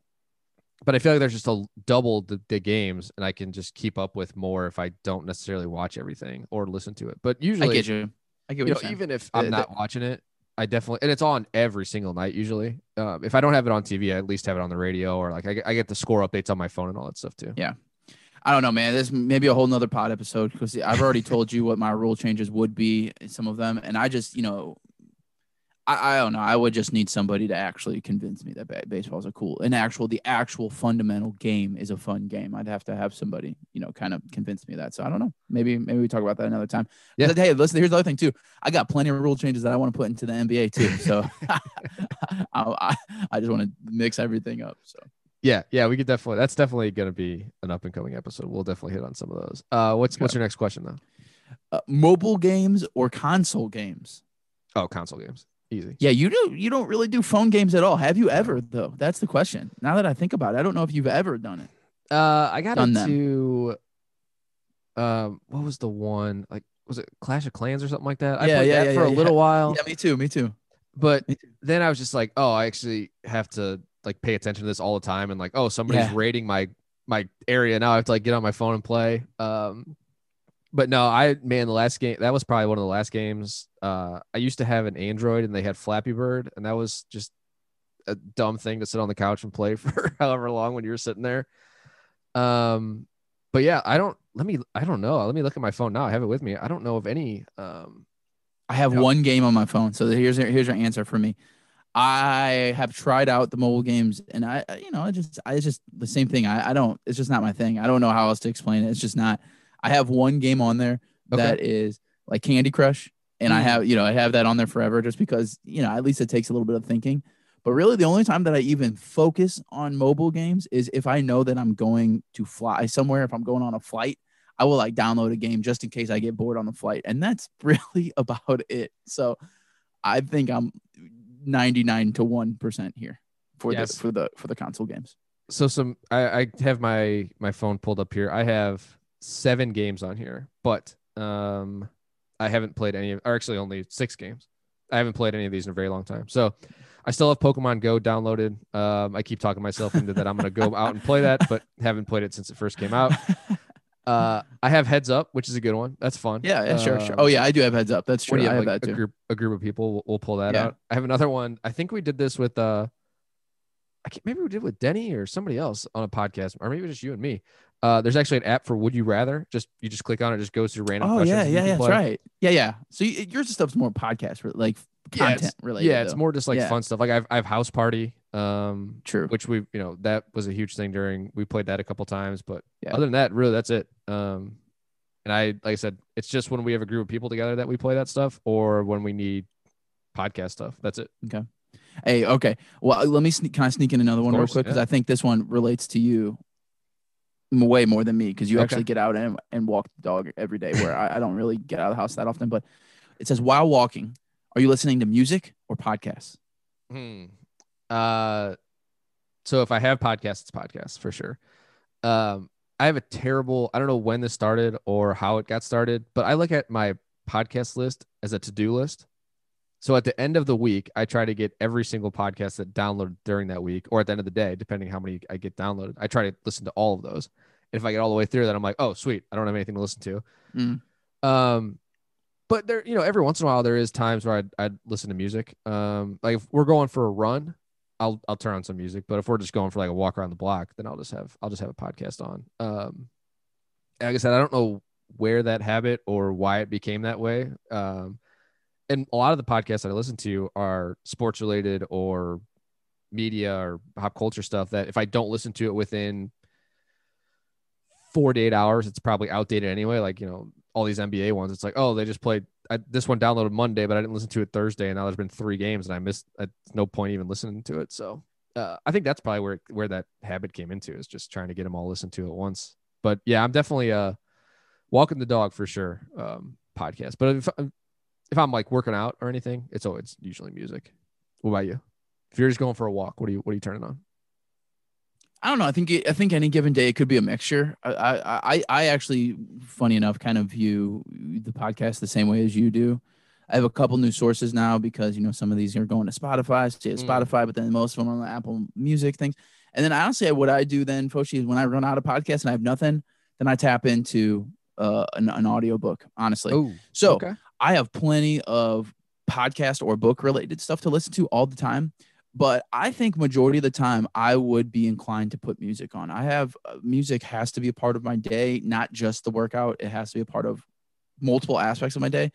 but I feel like there's just a double the, the games, and I can just keep up with more if I don't necessarily watch everything or listen to it. But usually, I get you. I get what you you're know, saying. even if I'm not watching it, I definitely and it's on every single night usually. Um, if I don't have it on TV, I at least have it on the radio or like I, I get the score updates on my phone and all that stuff too. Yeah. I don't know, man. This maybe a whole nother pod episode because I've already told you what my rule changes would be, some of them, and I just, you know, I, I don't know. I would just need somebody to actually convince me that ba- baseball is a cool, an actual, the actual fundamental game is a fun game. I'd have to have somebody, you know, kind of convince me that. So I don't know. Maybe, maybe we talk about that another time. Yeah. But, Hey, listen. Here's the other thing too. I got plenty of rule changes that I want to put into the NBA too. So I, I, I just want to mix everything up. So. Yeah, yeah, we could definitely. That's definitely going to be an up and coming episode. We'll definitely hit on some of those. Uh, what's what's your next question though? Uh, mobile games or console games? Oh, console games, easy. Yeah, you do. You don't really do phone games at all. Have you ever though? That's the question. Now that I think about it, I don't know if you've ever done it. Uh, I got Done them. into um, what was the one like? Was it Clash of Clans or something like that? I Yeah, played yeah, that yeah, for a yeah, little while, Yeah, me too. Me too. but Me too. then I was just like, oh, I actually have to like pay attention to this all the time, and like, oh, somebody's raiding my my area now. I have to like get on my phone and play. Um, but no, I man, the last game that was probably one of the last games. Uh, I used to have an Android, and they had Flappy Bird, and that was just a dumb thing to sit on the couch and play for however long when you were sitting there. Um, but yeah, I don't. Let me. I don't know. Let me look at my phone now. I have it with me. I don't know of any. Um, I have one game on my phone. So here's here's your answer for me. I have tried out the mobile games, and I, you know, I just, I it's just the same thing. I, I don't. It's just not my thing. I don't know how else to explain it. It's just not. I have one game on there Okay. that is like Candy Crush, and I Mm. have, you know, I have that on there forever, just because, you know, at least it takes a little bit of thinking. But really, the only time that I even focus on mobile games is if I know that I'm going to fly somewhere. If I'm going on a flight, I will like download a game just in case I get bored on the flight. And that's really about it. So I think I'm 99 to 1% here for Yes. the for the for the console games. so some I, I have my my phone pulled up here. I have seven games on here, but um I haven't played any of or actually only six games. I haven't played any of these in a very long time. So I still have Pokemon Go downloaded. Um I keep talking myself into that I'm gonna go out and play that, but haven't played it since it first came out. Uh I have Heads Up, which is a good one. That's fun. yeah, yeah, sure, sure. Um, Oh yeah, I do have heads up. That's true. you I have, have like, that a too. group a group of people? We'll, we'll pull that Yeah. out. I have another one. I think we did this with uh I can't, maybe we did with Denny or somebody else on a podcast, or maybe just you and me. Uh, there's actually an app for Would You Rather. Just you just click on it, it just goes through random Oh questions. yeah, yeah, yeah. That's right. Yeah, yeah. So you, yours stuff's more podcast, like Yeah, it's- content related. Yeah, it's though. more just like Yeah. fun stuff. Like I've I've House Party, um, true. which we you know that was a huge thing during. We played that a couple times, but Yeah. other than that, really that's it. Um, and I like I said, it's just when we have a group of people together that we play that stuff, or when we need podcast stuff. That's it. Okay. Hey, okay. Well, let me sneak, can I sneak in another one real quick because yeah. I think this one relates to you way more than me because you Okay. actually get out and, and walk the dog every day where I, I don't really get out of the house that often. But it says while walking, are you listening to music or podcasts? Hmm. Uh, so if I have podcasts, it's podcasts for sure. Um, I have a terrible. I don't know when this started or how it got started, but I look at my podcast list as a to-do list. So at the end of the week, I try to get every single podcast that downloaded during that week, or at the end of the day, depending how many I get downloaded. I try to listen to all of those. And if I get all the way through, then I'm like, oh, sweet, I don't have anything to listen to. Mm. Um, but there, you know, every once in a while there is times where I'd, I'd listen to music. Um, like if we're going for a run, I'll I'll turn on some music. But if we're just going for like a walk around the block, then I'll just have I'll just have a podcast on. Um, like I said, I don't know where that habit or why it became that way. Um, and a lot of the podcasts that I listen to are sports related or media or pop culture stuff that if I don't listen to it within four to eight hours, it's probably outdated anyway. Like, you know, all these NBA ones. It's like, oh, they just played I, this one downloaded Monday, but I didn't listen to it Thursday, and now there's been three games, and I missed. At no point even listening to it. So uh, I think that's probably where where that habit came into is just trying to get them all listened to at once. But yeah, I'm definitely uh walking the dog for sure. Um, podcast, but if if I'm like working out or anything, it's oh, it's usually music. What about you? If you're just going for a walk, what are you what are you turning on? I don't know. I think I think any given day it could be a mixture. I I I actually, funny enough, kind of view the podcast the same way as you do. I have a couple new sources now because you know some of these are going to Spotify, stay at mm. Spotify, but then most of them are on the Apple Music things. And then honestly, what I do then, Foshi, is when I run out of podcasts and I have nothing, then I tap into uh, an, an audio book. Honestly, Ooh, so okay. I have plenty of podcast or book related stuff to listen to all the time but I think majority of the time I would be inclined to put music on. I have uh, music has to be a part of my day, not just the workout. It has to be a part of multiple aspects of my day.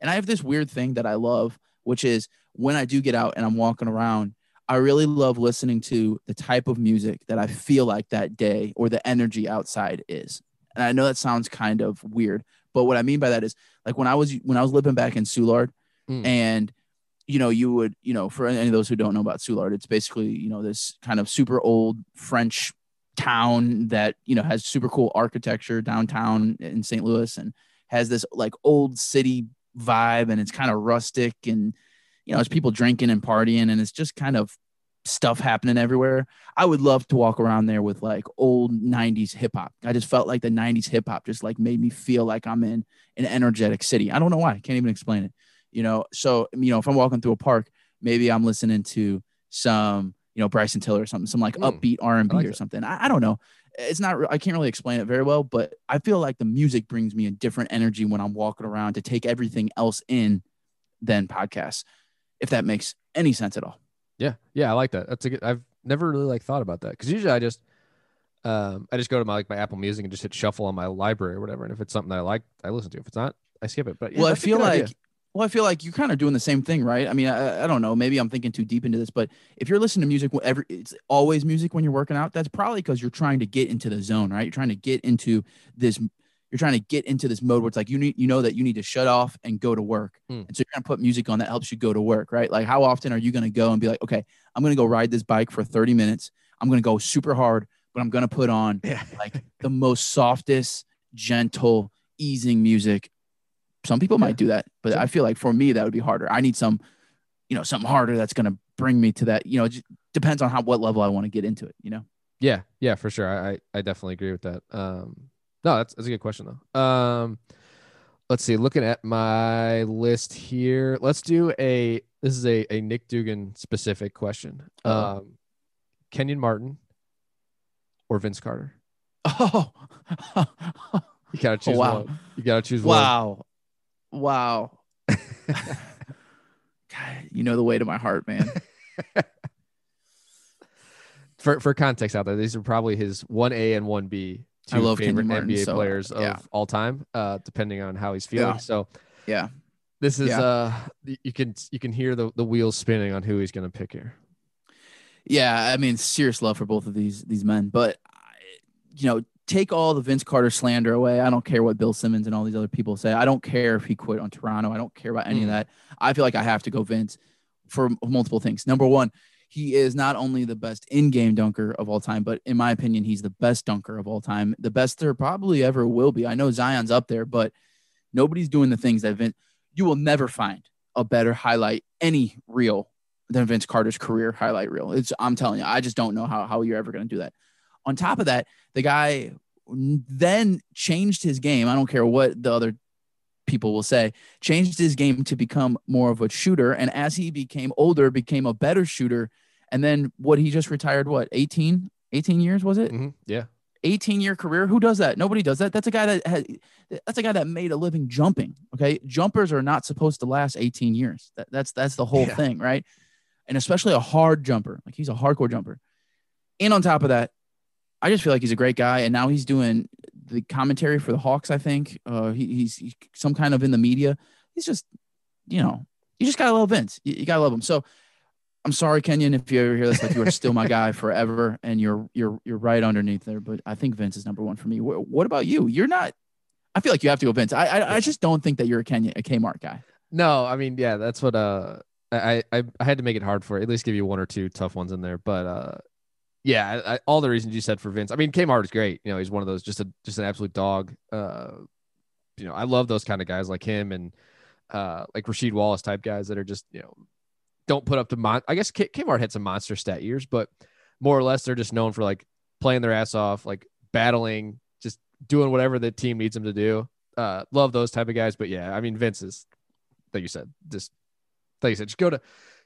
And I have this weird thing that I love, which is when I do get out and I'm walking around, I really love listening to the type of music that I feel like that day or the energy outside is. And I know that sounds kind of weird, but what I mean by that is like when I was when I was living back in Soulard mm. and you know, you would, you know, for any of those who don't know about Soulard, it's basically, you know, this kind of super old French town that, you know, has super cool architecture downtown in St. Louis and has this like old city vibe and it's kind of rustic and, you know, it's people drinking and partying and it's just kind of stuff happening everywhere. I would love to walk around there with like old 90s hip hop. I just felt like the 90s hip hop just like made me feel like I'm in an energetic city. I don't know why. I can't even explain it you know so you know if i'm walking through a park maybe i'm listening to some you know bryson tiller or something some like mm, upbeat r&b like or something I, I, don't know it's not i can't really explain it very well but i feel like the music brings me a different energy when i'm walking around to take everything else in than podcasts if that makes any sense at all yeah yeah i like that that's a good i've never really like thought about that because usually i just um i just go to my like my apple music and just hit shuffle on my library or whatever and if it's something that i like i listen to if it's not i skip it but yeah, well i feel like idea. Well, I feel like you're kind of doing the same thing, right? I mean, I, I, don't know. Maybe I'm thinking too deep into this, but if you're listening to music, every it's always music when you're working out. That's probably because you're trying to get into the zone, right? You're trying to get into this. You're trying to get into this mode where it's like you need, you know, that you need to shut off and go to work, hmm. and so you're gonna put music on that helps you go to work, right? Like, how often are you gonna go and be like, okay, I'm gonna go ride this bike for 30 minutes. I'm gonna go super hard, but I'm gonna put on yeah. like the most softest, gentle, easing music some people might do that, but I feel like for me that would be harder. I need some, you know, something harder that's going to bring me to that. You know, it depends on how what level I want to get into it. You know. Yeah, yeah, for sure. I I definitely agree with that. Um, no, that's that's a good question though. Um, let's see. Looking at my list here, let's do a. This is a a Nick Dugan specific question. Uh-huh. Um, Kenyon Martin or Vince Carter. Oh, you gotta choose wow. one. You gotta choose wow. one. Wow, wow. God, you know the way to my heart, man. for for context out there, these are probably his one A and one B two I love favorite Martin, NBA so, players of yeah. all time, uh, depending on how he's feeling. Yeah. So yeah, this is yeah. uh you can you can hear the the wheels spinning on who he's gonna pick here. Yeah, I mean, serious love for both of these these men, but you know, take all the Vince Carter slander away. I don't care what Bill Simmons and all these other people say. I don't care if he quit on Toronto. I don't care about any mm. of that. I feel like I have to go Vince for multiple things. Number one, he is not only the best in-game dunker of all time, but in my opinion, he's the best dunker of all time. The best there probably ever will be. I know Zion's up there, but nobody's doing the things that Vince. You will never find a better highlight any reel than Vince Carter's career highlight reel. It's I'm telling you, I just don't know how how you're ever going to do that. On top of that, the guy then changed his game. I don't care what the other people will say, changed his game to become more of a shooter. And as he became older, became a better shooter. And then what he just retired, what, 18, 18 years was it? Mm-hmm. Yeah. 18 year career. Who does that? Nobody does that. That's a guy that has, that's a guy that made a living jumping. Okay. Jumpers are not supposed to last 18 years. That, that's, that's the whole yeah. thing. Right. And especially a hard jumper. Like he's a hardcore jumper. And on top of that, I just feel like he's a great guy, and now he's doing the commentary for the Hawks. I think uh, he, he's, he's, some kind of in the media. He's just, you know, you just gotta love Vince. You, you, gotta love him. So I'm sorry, Kenyon, if you ever hear this, like you are still my guy forever, and you're you're you're right underneath there. But I think Vince is number one for me. What, what about you? You're not. I feel like you have to go Vince. I I, I just don't think that you're a Kenya a Kmart guy. No, I mean, yeah, that's what uh I, I I had to make it hard for it. At least give you one or two tough ones in there. But uh yeah, I, all the reasons you said for Vince. I mean, Kmart is great. You know, he's one of those just a just an absolute dog. Uh you know, I love those kind of guys like him and uh like Rasheed Wallace type guys that are just, you know, don't put up to mon I guess K- Kmart had some monster stat years, but more or less they're just known for like playing their ass off, like battling, just doing whatever the team needs them to do. Uh, love those type of guys, but yeah, I mean Vince is, like you said, just like you said, just go to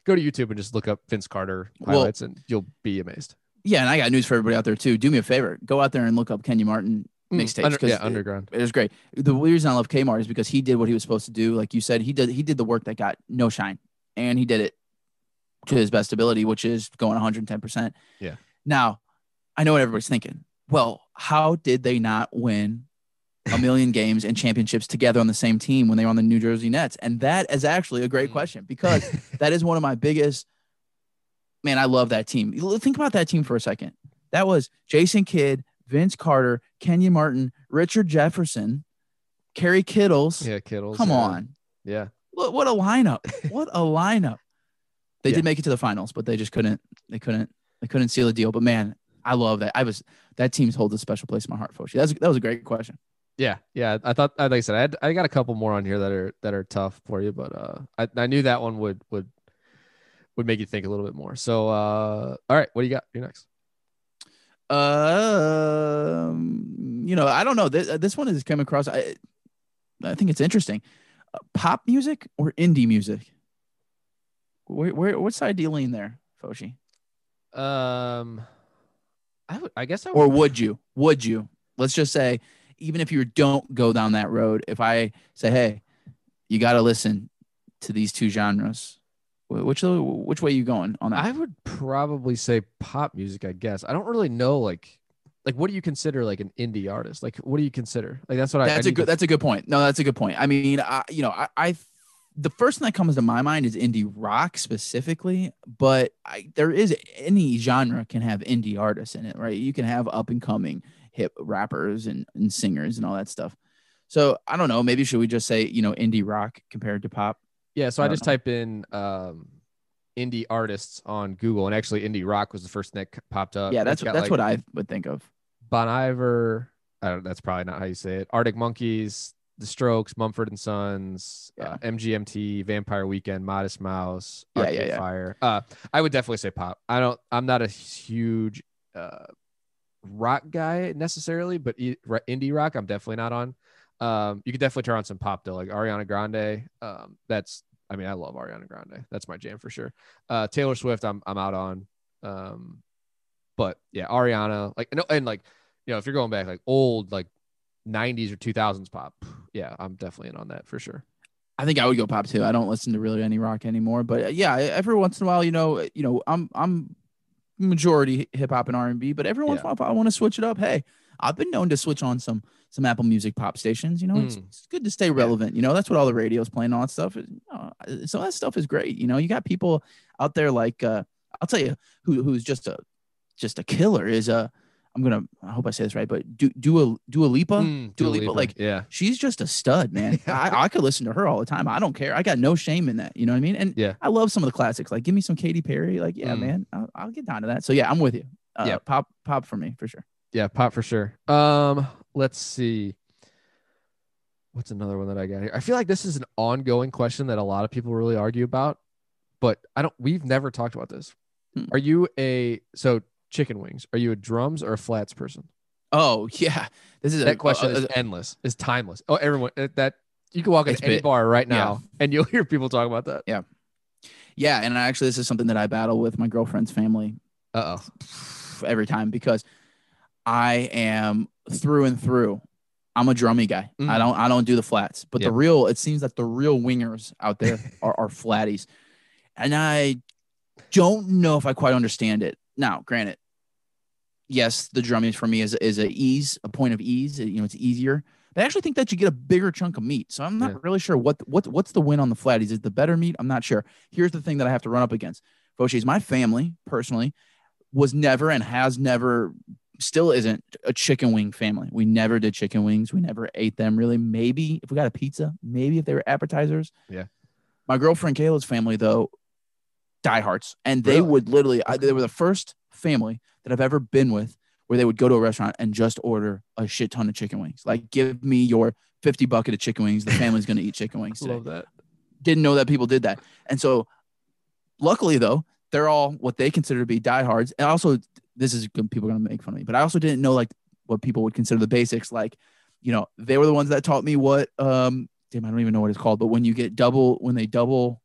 go to YouTube and just look up Vince Carter highlights, well, and you'll be amazed. Yeah, and I got news for everybody out there too. Do me a favor, go out there and look up Kenyon Martin mm, mixtapes. Under, yeah, underground. It, it was great. The reason I love Kmart is because he did what he was supposed to do. Like you said, he did he did the work that got no shine, and he did it to his best ability, which is going 110. percent Yeah. Now, I know what everybody's thinking. Well, how did they not win a million games and championships together on the same team when they were on the New Jersey Nets? And that is actually a great mm. question because that is one of my biggest. Man, I love that team. Think about that team for a second. That was Jason Kidd, Vince Carter, Kenyon Martin, Richard Jefferson, Kerry Kittles. Yeah, Kittles. Come yeah. on. Yeah. What, what a lineup. What a lineup. They yeah. did make it to the finals, but they just couldn't. They couldn't. They couldn't seal the deal. But man, I love that. I was that team's holds a special place in my heart, Foshi. That's that was a great question. Yeah, yeah. I thought, like I said, I, had, I got a couple more on here that are that are tough for you, but uh, I, I knew that one would would would make you think a little bit more. So, uh, all right, what do you got? You next. Um, you know, I don't know. This this one has come across. I I think it's interesting. Uh, pop music or indie music? Where, where what side do you lean there, Foshi? Um, I would, I guess I would. Or would you? Would you? Let's just say, even if you don't go down that road, if I say, hey, you got to listen to these two genres, which uh, which way are you going on that? I would probably say pop music. I guess I don't really know like like what do you consider like an indie artist? Like what do you consider? Like that's what that's I. That's a good. To... That's a good point. No, that's a good point. I mean, I you know I, I the first thing that comes to my mind is indie rock specifically, but I, there is any genre can have indie artists in it, right? You can have up and coming hip rappers and, and singers and all that stuff. So I don't know. Maybe should we just say you know indie rock compared to pop? Yeah. So I, I just know. type in um, indie artists on Google, and actually indie rock was the first thing that popped up. Yeah, that's that's like what I would think of. Bon Iver. I don't. That's probably not how you say it. Arctic Monkeys, the Strokes, Mumford and Sons, yeah. uh, MGMT, Vampire Weekend, Modest Mouse, yeah, yeah, yeah. Fire. Uh, I would definitely say pop. I don't. I'm not a huge uh, rock guy necessarily, but e- indie rock, I'm definitely not on. Um, you could definitely turn on some pop though, like Ariana Grande. Um, that's. I mean, I love Ariana Grande. That's my jam for sure. Uh, Taylor Swift, I'm I'm out on. Um, but yeah, Ariana, like and, and like you know, if you're going back like old like 90s or 2000s pop, yeah, I'm definitely in on that for sure. I think I would go pop too. I don't listen to really any rock anymore, but uh, yeah, every once in a while, you know, you know, I'm I'm majority hip hop and R and B, but every once yeah. in a while, I want to switch it up. Hey, I've been known to switch on some some Apple Music pop stations. You know, mm. it's, it's, good to stay relevant. You know, that's what all the radio's playing. All that stuff. Is, you know, uh, so that stuff is great. You know, you got people out there like uh, I'll tell you who who's just a just a killer is uh I'm gonna I hope I say this right, but do do a Dua Lipa, mm, Dua, Dua Lipa, like yeah, she's just a stud, man. I, I could listen to her all the time. I don't care. I got no shame in that. You know what I mean? And yeah, I love some of the classics. Like give me some Katy Perry. Like yeah, mm. man, I'll, I'll, get down to that. So yeah, I'm with you. Uh, yeah, pop pop for me for sure. Yeah, pop for sure. Um, let's see. What's another one that I got here? I feel like this is an ongoing question that a lot of people really argue about, but I don't. We've never talked about this. Hmm. Are you a so chicken wings? Are you a drums or a flats person? Oh yeah, this is that a, question uh, is endless, It's timeless. Oh, everyone uh, that you can walk into any been, bar right now yeah. and you'll hear people talk about that. Yeah, yeah, and actually, this is something that I battle with my girlfriend's family. Uh oh, every time because I am through and through. I'm a drummy guy. Mm. I don't I don't do the flats, but yep. the real it seems that the real wingers out there are, are flatties, and I don't know if I quite understand it. Now, granted, yes, the drumming for me is is a ease, a point of ease. You know, it's easier. But I actually think that you get a bigger chunk of meat. So I'm not yeah. really sure what what what's the win on the flat. Is it the better meat? I'm not sure. Here's the thing that I have to run up against. Foshi's my family personally was never and has never still isn't a chicken wing family. We never did chicken wings. We never ate them really. Maybe if we got a pizza, maybe if they were appetizers. Yeah. My girlfriend Kayla's family though, diehards, and they Really? would literally. I, they were the first family that I've ever been with where they would go to a restaurant and just order a shit ton of chicken wings. Like, give me your fifty bucket of chicken wings. The family's gonna eat chicken wings today Love that. didn't know that people did that. And so, luckily though, they're all what they consider to be diehards. And also, this is people are gonna make fun of me, but I also didn't know like what people would consider the basics. Like, you know, they were the ones that taught me what. Um, damn, I don't even know what it's called. But when you get double, when they double,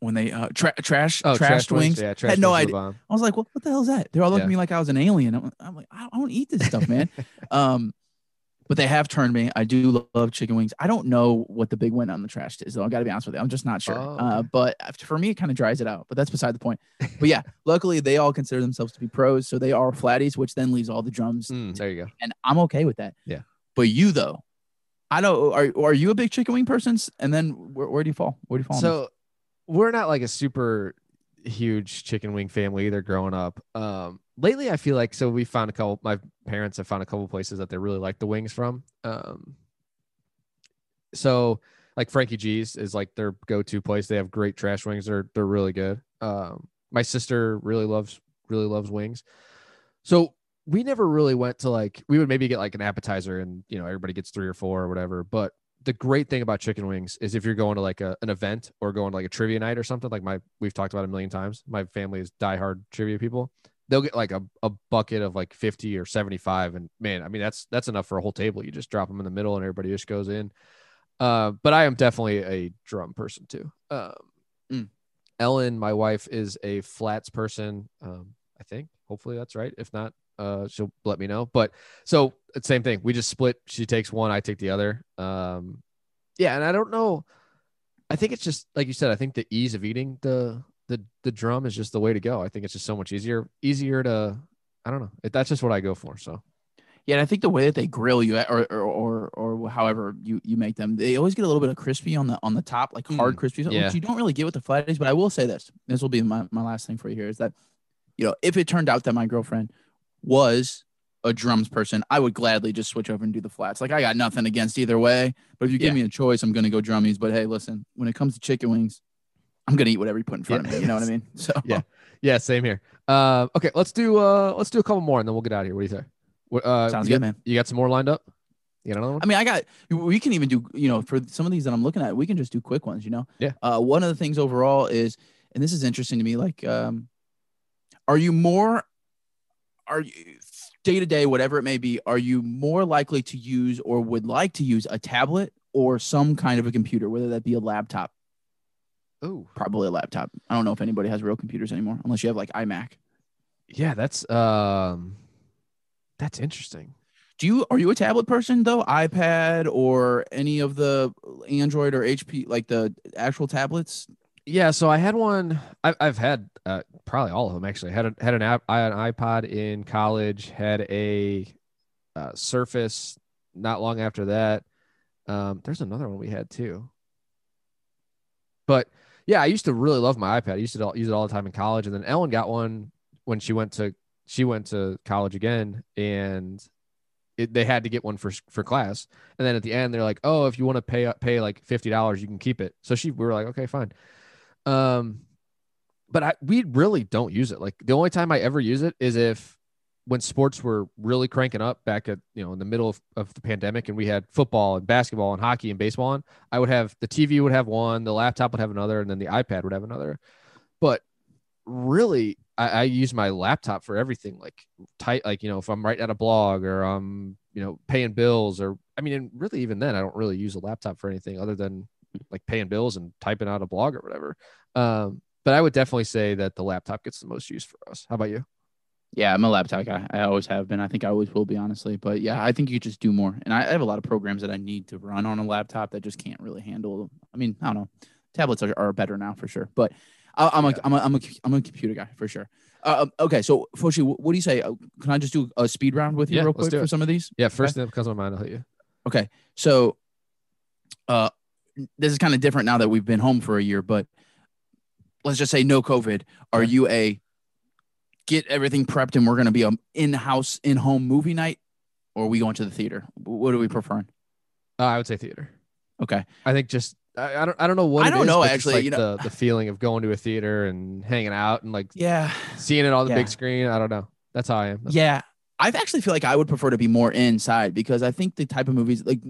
when they uh, tra- trash Oh, trashed wings, Yeah, trash had no idea. I was like, what, what the hell is that? They're all looking Yeah. at me like I was an alien. I'm, I'm like, I don't eat this stuff, man. um, but they have turned me. I do love chicken wings. I don't know what the big win on the trash is, though. I got to be honest with you. I'm just not sure. Oh, uh, but for me, it kind of dries it out. But that's beside the point. But yeah, luckily they all consider themselves to be pros, so they are flatties, which then leaves all the drums, Mm, there you go. and I'm okay with that. Yeah. But you though, I don't. Are are you a big chicken wing person? And then where, where do you fall? Where do you fall? on? So we're not like a super huge chicken wing family either growing up. Um lately I feel like so we found a couple my parents have found a couple places that they really like the wings from. Um so like Frankie G's is like their go-to place. They have great trash wings. They're they're really good. Um my sister really loves really loves wings. So we never really went to like we would maybe get like an appetizer and you know everybody gets three or four or whatever but the great thing about chicken wings is if you're going to like a, an event or going to like a trivia night or something like my we've talked about a million times my family is diehard trivia people they'll get like a, a bucket of like 50 or 75 and man i mean that's that's enough for a whole table. You just drop them in the middle and everybody just goes in. Uh, but i am definitely a drum person too. Um, Mm. ellen my wife is a flats person. Um, i think hopefully that's right. If not uh, she'll let me know. But so same thing. We just split. She takes one i take the other. Um, yeah and i don't know. I think it's just like you said i think the ease of eating the the the drum is just the way to go. I think it's just so much easier easier to i don't know. It- that's just what i go for so. Yeah, and I think the way that they grill you, or or or, or however you, you make them, they always get a little bit of crispy on the on the top, like hard Mm, crispy, yeah. which you don't really get with the flatties. But I will say this: this will be my, my last thing for you here is that, you know, if it turned out that my girlfriend was a drums person, I would gladly just switch over and do the flats. Like I got nothing against either way, but if you give Yeah. me a choice, I'm gonna go drummies. But hey, listen, when it comes to chicken wings, I'm gonna eat whatever you put in front Yeah. of me. You know what I mean? So Yeah. yeah same here uh, okay let's do uh let's do a couple more and then we'll get out of here what do you say What, uh, sounds good, got, man. you got some more lined up you got another one I mean, I got. We can even do. You know, for some of these that I'm looking at, we can just do quick ones. You know. Yeah. Uh, one of the things overall is, and this is interesting to me. Like, um, are you more? Are you day to day, whatever it may be? Are you more likely to use or would like to use a tablet or some kind of a computer, whether that be a laptop? oh Probably a laptop. I don't know if anybody has real computers anymore, unless you have like iMac. yeah that's um that's interesting Do you are you a tablet person though? iPad or any of the Android or HP like the actual tablets? Yeah, so I had one. I've I've had uh, probably all of them actually. Had a, had an app, I an iPod in college. Had a uh, Surface not long after that. Um, there's another one we had too. But yeah, I used to really love my iPad. I used to use it all the time in college, and then Ellen got one when she went to she went to college again, and it, they had to get one for for class. And then at the end, they're like, "Oh, if you want to pay pay like fifty dollars, you can keep it." So she we were like, "Okay, fine." Um, but I we really don't use it. Like the only time I ever use it is if when sports were really cranking up back at you know in the middle of, of the pandemic and we had football and basketball and hockey and baseball on, I would have the TV would have one, the laptop would have another, and then the iPad would have another. But really, I, I use my laptop for everything, like tight, like you know, if I'm writing out a blog or I'm you know paying bills or I mean, and really even then, I don't really use a laptop for anything other than like paying bills and typing out a blog or whatever. Um, but I would definitely say that the laptop gets the most use for us. How about you? Yeah, I'm a laptop guy. I always have been. I think I always will be, honestly. But yeah, I think you just do more. And I, have a lot of programs that I need to run on a laptop that just can't really handle. I mean, I don't know. Tablets are, are better now for sure. But I, I'm, a, Yeah. I'm, a, I'm, a, I'm a computer guy for sure. Uh, okay, so Foshi, what, do you say? Uh, Can I just do a speed round with you Yeah, real quick for some of these? Yeah, first thing that comes to my mind, I'll hit you. Okay. So uh this is kind of different now that we've been home for a year, but let's just say no COVID. Are Okay. you a get everything prepped and we're going to be a in-house in-home movie night or are we going to the theater what do we prefer Uh, I would say theater. okay I think just I, I don't I don't know what I it don't is, know, actually, like you know- the the feeling of going to a theater and hanging out and like yeah seeing it on the Yeah. big screen. I don't know. That's how I am. That's- yeah i actually feel like i would prefer to be more inside because i think the type of movies like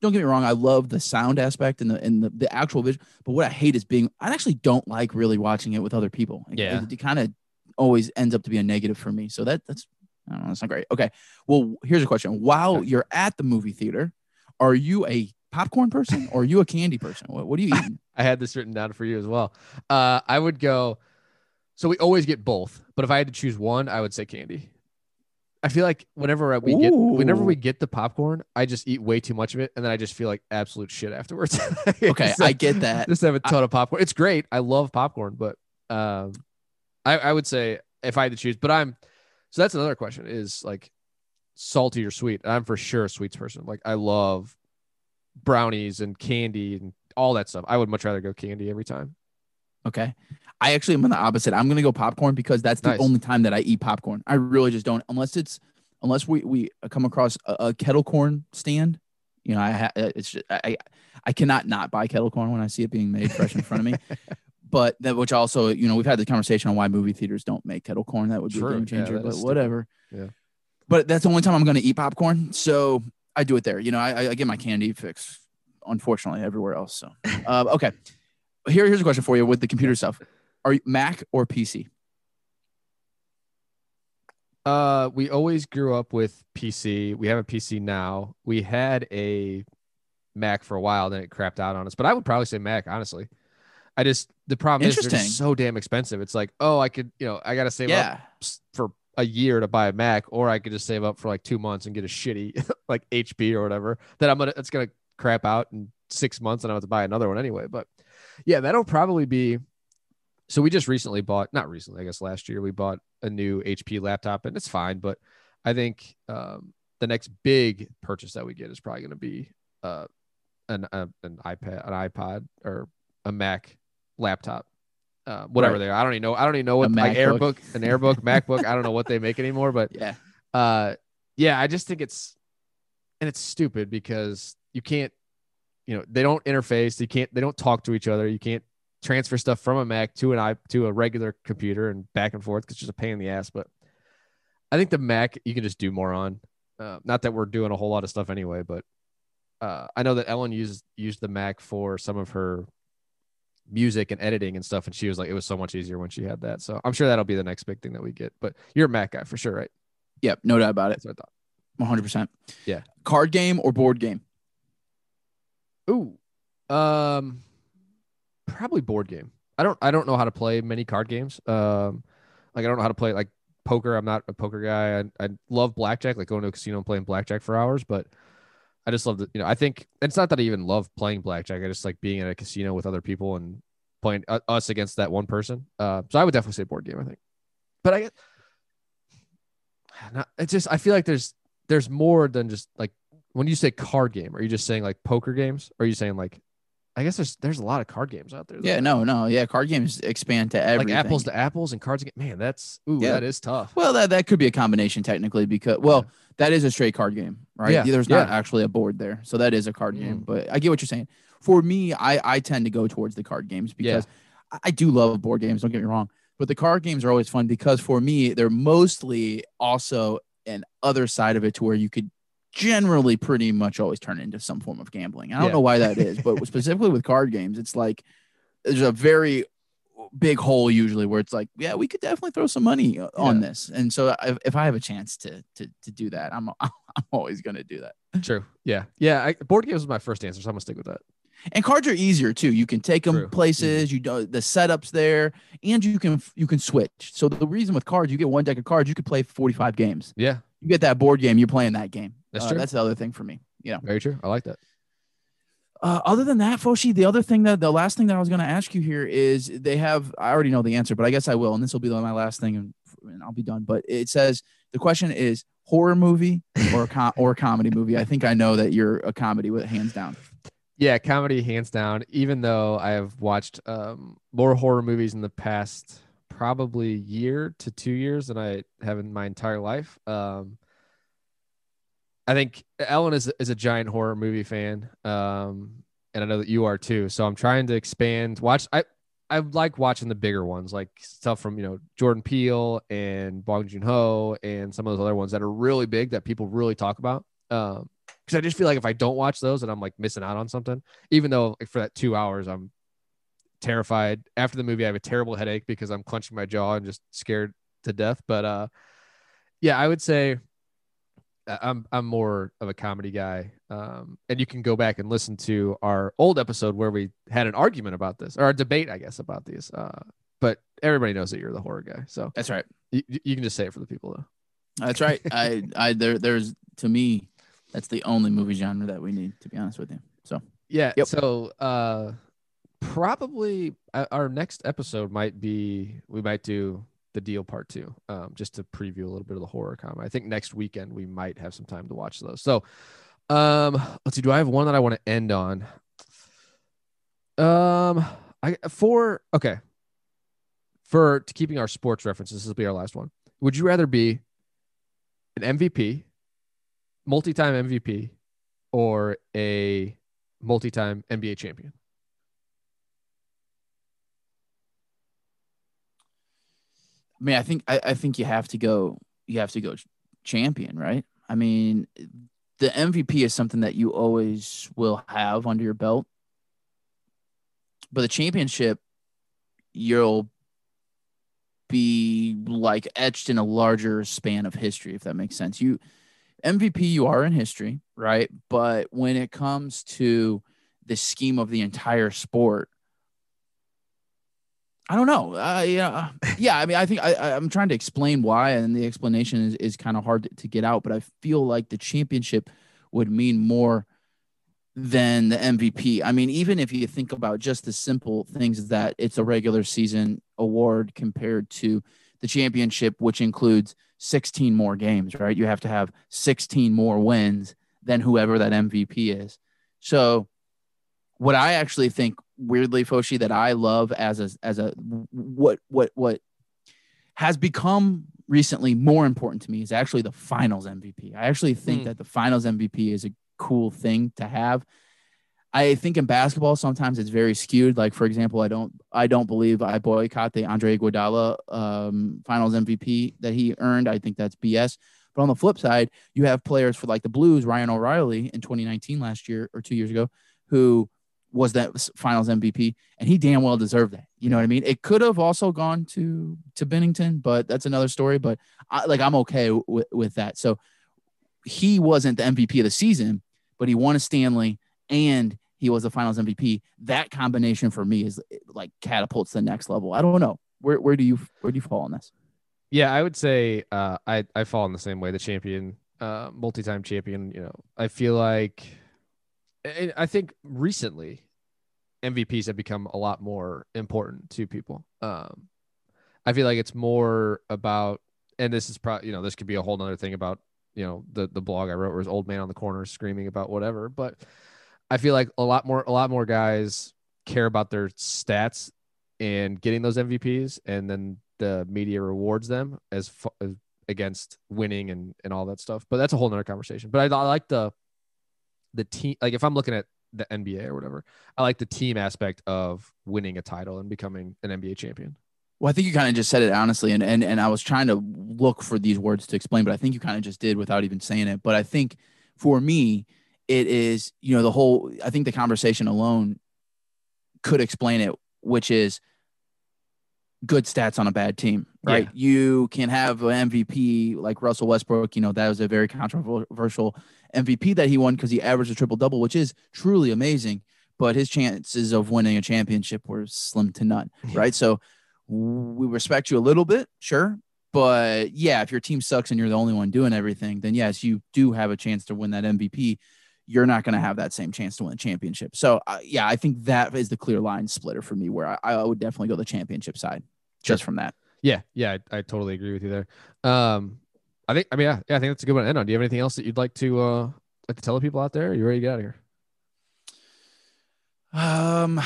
don't get me wrong i love the sound aspect and the and the, the actual vision but what i hate is being i actually don't like really watching it with other people It- Yeah. it, it kind of always ends up to be a negative for me so that that's I don't know, that's not great. Okay. Well, here's a question. While Okay. you're at the movie theater, are you a popcorn person or are you a candy person? What, what are you eating? I had this written down for you as well. Uh, I would go. So we always get both, but if I had to choose one, I would say candy. I feel like whenever we get whenever we get the popcorn, I just eat way too much of it, and then I just feel like absolute shit afterwards. Okay, So I get that. just have a ton of popcorn. It's great. I love popcorn, but um, I, I would say if I had to choose, but I'm so that's another question is like salty or sweet. I'm for sure a sweets person. Like I love brownies and candy and all that stuff. I would much rather go candy every time. Okay. I actually am on the opposite. I'm gonna go popcorn because that's the Nice. only time that I eat popcorn. I really just don't unless it's unless we we come across a, a kettle corn stand. You know, I ha- it's just, I I cannot not buy kettle corn when I see it being made fresh in front of me. But that which also, you know, we've had the conversation on why movie theaters don't make kettle corn. That would be True. a game changer, that but is stupid. whatever. Yeah. But that's the only time I'm gonna eat popcorn. So I do it there. You know, I, I- I get my candy fix, unfortunately, everywhere else. So uh, okay. Here, here's a question for you with the computer stuff. Are you Mac or PC? Uh, we always grew up with PC. We have a PC now. We had a Mac for a while, then it crapped out on us. But I would probably say Mac, honestly. I just the problem is they're just so damn expensive. It's like, oh, I could, you know, I gotta save up Yeah. s- for a year to buy a Mac, or I could just save up for like two months and get a shitty like HP or whatever that I'm gonna it's gonna crap out in six months and I have to buy another one anyway. But yeah, that'll probably be so we just recently bought not recently, I guess last year we bought a new HP laptop and it's fine, but I think um the next big purchase that we get is probably gonna be uh an uh, an iPad, an iPod or a Mac laptop. Uh, whatever Right. they are. I don't even know. I don't even know what A like. AirBook, an AirBook, MacBook. I don't know what they make anymore, but Yeah. uh yeah i just think it's and it's stupid because you can't you know they don't interface you can't they don't talk to each other you can't transfer stuff from a mac to an i to a regular computer and back and forth because it's just a pain in the ass but i think the mac you can just do more on uh, not that we're doing a whole lot of stuff anyway but uh, i know that ellen used used the mac for some of her music and editing and stuff and she was like it was so much easier when she had that so i'm sure that'll be the next big thing that we get but you're a mac guy for sure right Yep. No doubt about it. that's what i thought 100%. Yeah. Card game or board game? Ooh, um, probably board game. I don't. I don't know how to play many card games. Um, like I don't know how to play like poker. I'm not a poker guy. I, I love blackjack. Like going to a casino and playing blackjack for hours. But I just love the. You know, I think it's not that I even love playing blackjack. I just like being at a casino with other people and playing uh, us against that one person. Uh, so I would definitely say board game. I think. But I get. Not, it's just I feel like there's there's more than just like when you say card game, are you just saying like poker games? Or are you saying like, I guess there's there's a lot of card games out there. though. Yeah. No, no. Yeah. Card games expand to everything. like apples to apples and cards. Man, that's ooh, Yeah. that is tough. Well, that, that could be a combination technically because, well, that is a straight card game, right? Yeah, There's not yeah. actually a board there. So that is a card game. Mm. But I get what you're saying. For me, I, I tend to go towards the card games because I do love board games. Don't get me wrong. But the card games are always fun because for me, they're mostly also an other side of it to where you could generally pretty much always turn into some form of gambling. I don't Yeah. know why that is, but specifically with card games, it's like there's a very big hole usually where it's like, yeah, we could definitely throw some money on Yeah. this. And so if, if I have a chance to to to do that, I'm I'm always going to do that. True. Yeah. Yeah. I, board games was my first answer, so I'm gonna stick with that. And cards are easier too. You can take them True. places. Mm-hmm. You know the setups there, and you can you can switch. So the reason with cards, you get one deck of cards, you could play 45 games. Yeah. You get that board game, you're playing that game. That's Uh, true. That's the other thing for me. You know. Very true. I like that. Uh, other than that, Foshi, the other thing that the last thing that I was going to ask you here is they have. I already know the answer, but I guess I will, and this will be my last thing, and, and I'll be done. But it says the question is horror movie or a com- or comedy movie. I think I know that you're a comedy with hands down. Yeah, comedy hands down. Even though I have watched um, more horror movies in the past probably year to two years than I have in my entire life. Um, I think Ellen is is a giant horror movie fan, um, and I know that you are too. So I'm trying to expand. Watch I I like watching the bigger ones, like stuff from you know Jordan Peele and Bong Joon Ho and some of those other ones that are really big that people really talk about. Um, because I just feel like if I don't watch those, and I'm like missing out on something. Even though like, for that two hours, I'm terrified. After the movie, I have a terrible headache because I'm clenching my jaw and just scared to death. But uh, yeah, I would say I'm I'm more of a comedy guy. Um, and you can go back and listen to our old episode where we had an argument about this or a debate, I guess, about these. Uh, but everybody knows that you're the horror guy, so That's right. you, you can just say it for the people though. That's right. I, I, there, there's to me, that's the only movie genre that we need. To be honest with you. So Yeah. Yep. So uh, probably uh, our next episode might be we might do the deal part two, um, just to preview a little bit of the horror comedy. I think next weekend we might have some time to watch those. So, um, let's see. Do I have one that I want to end on? Um, I for okay. For keeping our sports references, this will be our last one. Would you rather be an MVP, multi-time MVP, or a multi-time NBA champion? I mean, I think I, I think you have to go. You have to go champion, right? I mean, the MVP is something that you always will have under your belt, but the championship, you'll be like etched in a larger span of history, if that makes sense. You MVP, you are in history, right? But when it comes to the scheme of the entire sport, I don't know. Uh, yeah, yeah. I mean, I think I, I'm trying to explain why, and the explanation is, is kind of hard to, to get out. But I feel like the championship would mean more than the MVP. I mean, even if you think about just the simple things that it's a regular season award compared to the championship, which includes 16 more games, right? You have to have 16 more wins than whoever that MVP is. So, what I actually think weirdly, Foshi, that I love as a as a what what what has become recently more important to me is actually the finals MVP. I actually think Hmm. that the finals MVP is a cool thing to have. I think in basketball sometimes it's very skewed. Like for example, I don't I don't believe I boycott the Andre Iguodala um, Finals MVP that he earned. I think that's BS. But on the flip side, you have players for like the Blues, Ryan O'Reilly in 2019 last year or two years ago, who was that Finals MVP, and he damn well deserved that. You know what I mean? It could have also gone to to Binnington, but that's another story. But I, like I'm okay with with that. So he wasn't the MVP of the season, but he won a Stanley and he was the Finals MVP. That combination for me is like catapults the next level. I don't know where where do you where do you fall on this? Yeah, I would say uh, I I fall in the same way. The champion, uh, multi-time champion. You know, I feel like, and I think recently, MVPs have become a lot more important to people. Um, I feel like it's more about, and this is probably you know this could be a whole nother thing about you know the the blog I wrote was old man on the corner screaming about whatever, but I feel like a lot more a lot more guys care about their stats and getting those MVPs, and then the media rewards them as, fu- as against winning and and all that stuff. But that's a whole nother conversation. But I, I like the the team. Like if I'm looking at the NBA or whatever, I like the team aspect of winning a title and becoming an NBA champion. Well, I think you kind of just said it honestly, and and and I was trying to look for these words to explain, but I think you kind of just did without even saying it. But I think for me, it is you know the whole. I think the conversation alone could explain it, which is good stats on a bad team, right? Yeah. You can have an MVP like Russell Westbrook. You know that was a very controversial MVP that he won because he averaged a triple double, which is truly amazing. But his chances of winning a championship were slim to none, right? So we respect you a little bit, sure. But yeah, if your team sucks and you're the only one doing everything, then yes, you do have a chance to win that MVP. You're not going to have that same chance to win a championship. So uh, yeah, I think that is the clear line splitter for me, where I, I would definitely go the championship side just from that. Yeah, yeah, I, I totally agree with you there. Um, I think I mean yeah, yeah, I think that's a good one to end on. Do you have anything else that you'd like to uh like to tell the people out there? You ready to get out of here? Um,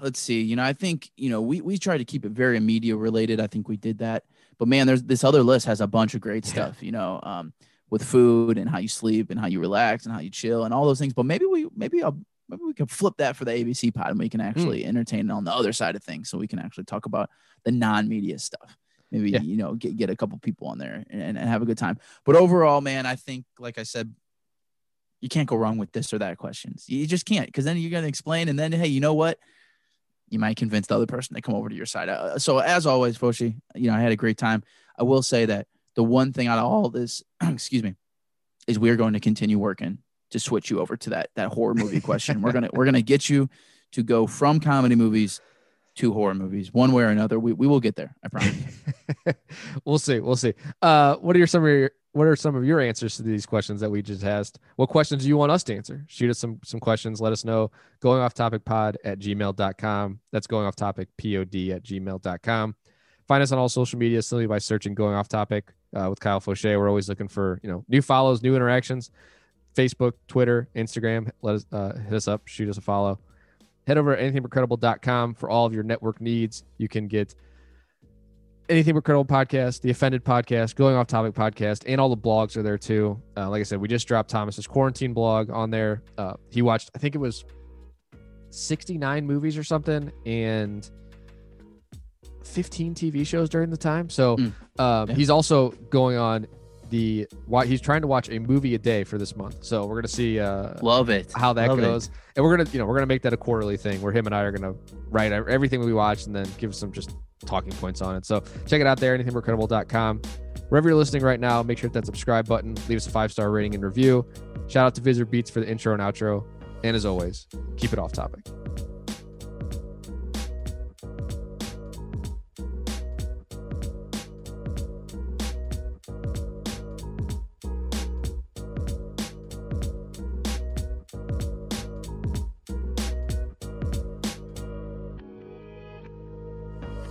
let's see. You know, I think you know we we try to keep it very media related. I think we did that. But man, there's this other list has a bunch of great stuff. You know, um, with food and how you sleep and how you relax and how you chill and all those things. But maybe we maybe I'll maybe we can flip that for the ABC pod and we can actually mm. entertain on the other side of things. So we can actually talk about the non-media stuff. Maybe yeah. you know get get a couple people on there and, and have a good time. But overall, man, I think like I said, you can't go wrong with this or that questions. You just can't because then you're gonna explain and then hey, you know what? You might convince the other person to come over to your side. Uh, so as always, Foshi, you know I had a great time. I will say that the one thing out of all this, excuse me, is we're going to continue working to switch you over to that that horror movie question. we're gonna we're gonna get you to go from comedy movies to horror movies, one way or another. We we will get there. I promise. we'll see. We'll see. Uh, what are your some of your what are some of your answers to these questions that we just asked? What questions do you want us to answer? Shoot us some some questions. Let us know. Going off topic pod at gmail.com. That's going off topic pod at gmail.com. Find us on all social media simply by searching going off topic uh, with Kyle Fauché. We're always looking for you know new follows, new interactions. Facebook, Twitter, Instagram. Let us uh, hit us up, shoot us a follow. Head over to anythingbutcredible.com for all of your network needs. You can get anything but credible podcast, the offended podcast, going off topic podcast, and all the blogs are there too. Uh, like I said, we just dropped Thomas's quarantine blog on there. Uh, he watched, I think it was 69 movies or something, and 15 TV shows during the time. So mm. um, yeah. he's also going on the why he's trying to watch a movie a day for this month. So we're gonna see uh love it how that love goes. It. And we're gonna you know we're gonna make that a quarterly thing where him and I are gonna write everything we watch and then give some just talking points on it. So check it out there, anythingbutcredible.com. Wherever you're listening right now, make sure to hit that subscribe button, leave us a five star rating and review. Shout out to Visitor Beats for the intro and outro. And as always, keep it off topic.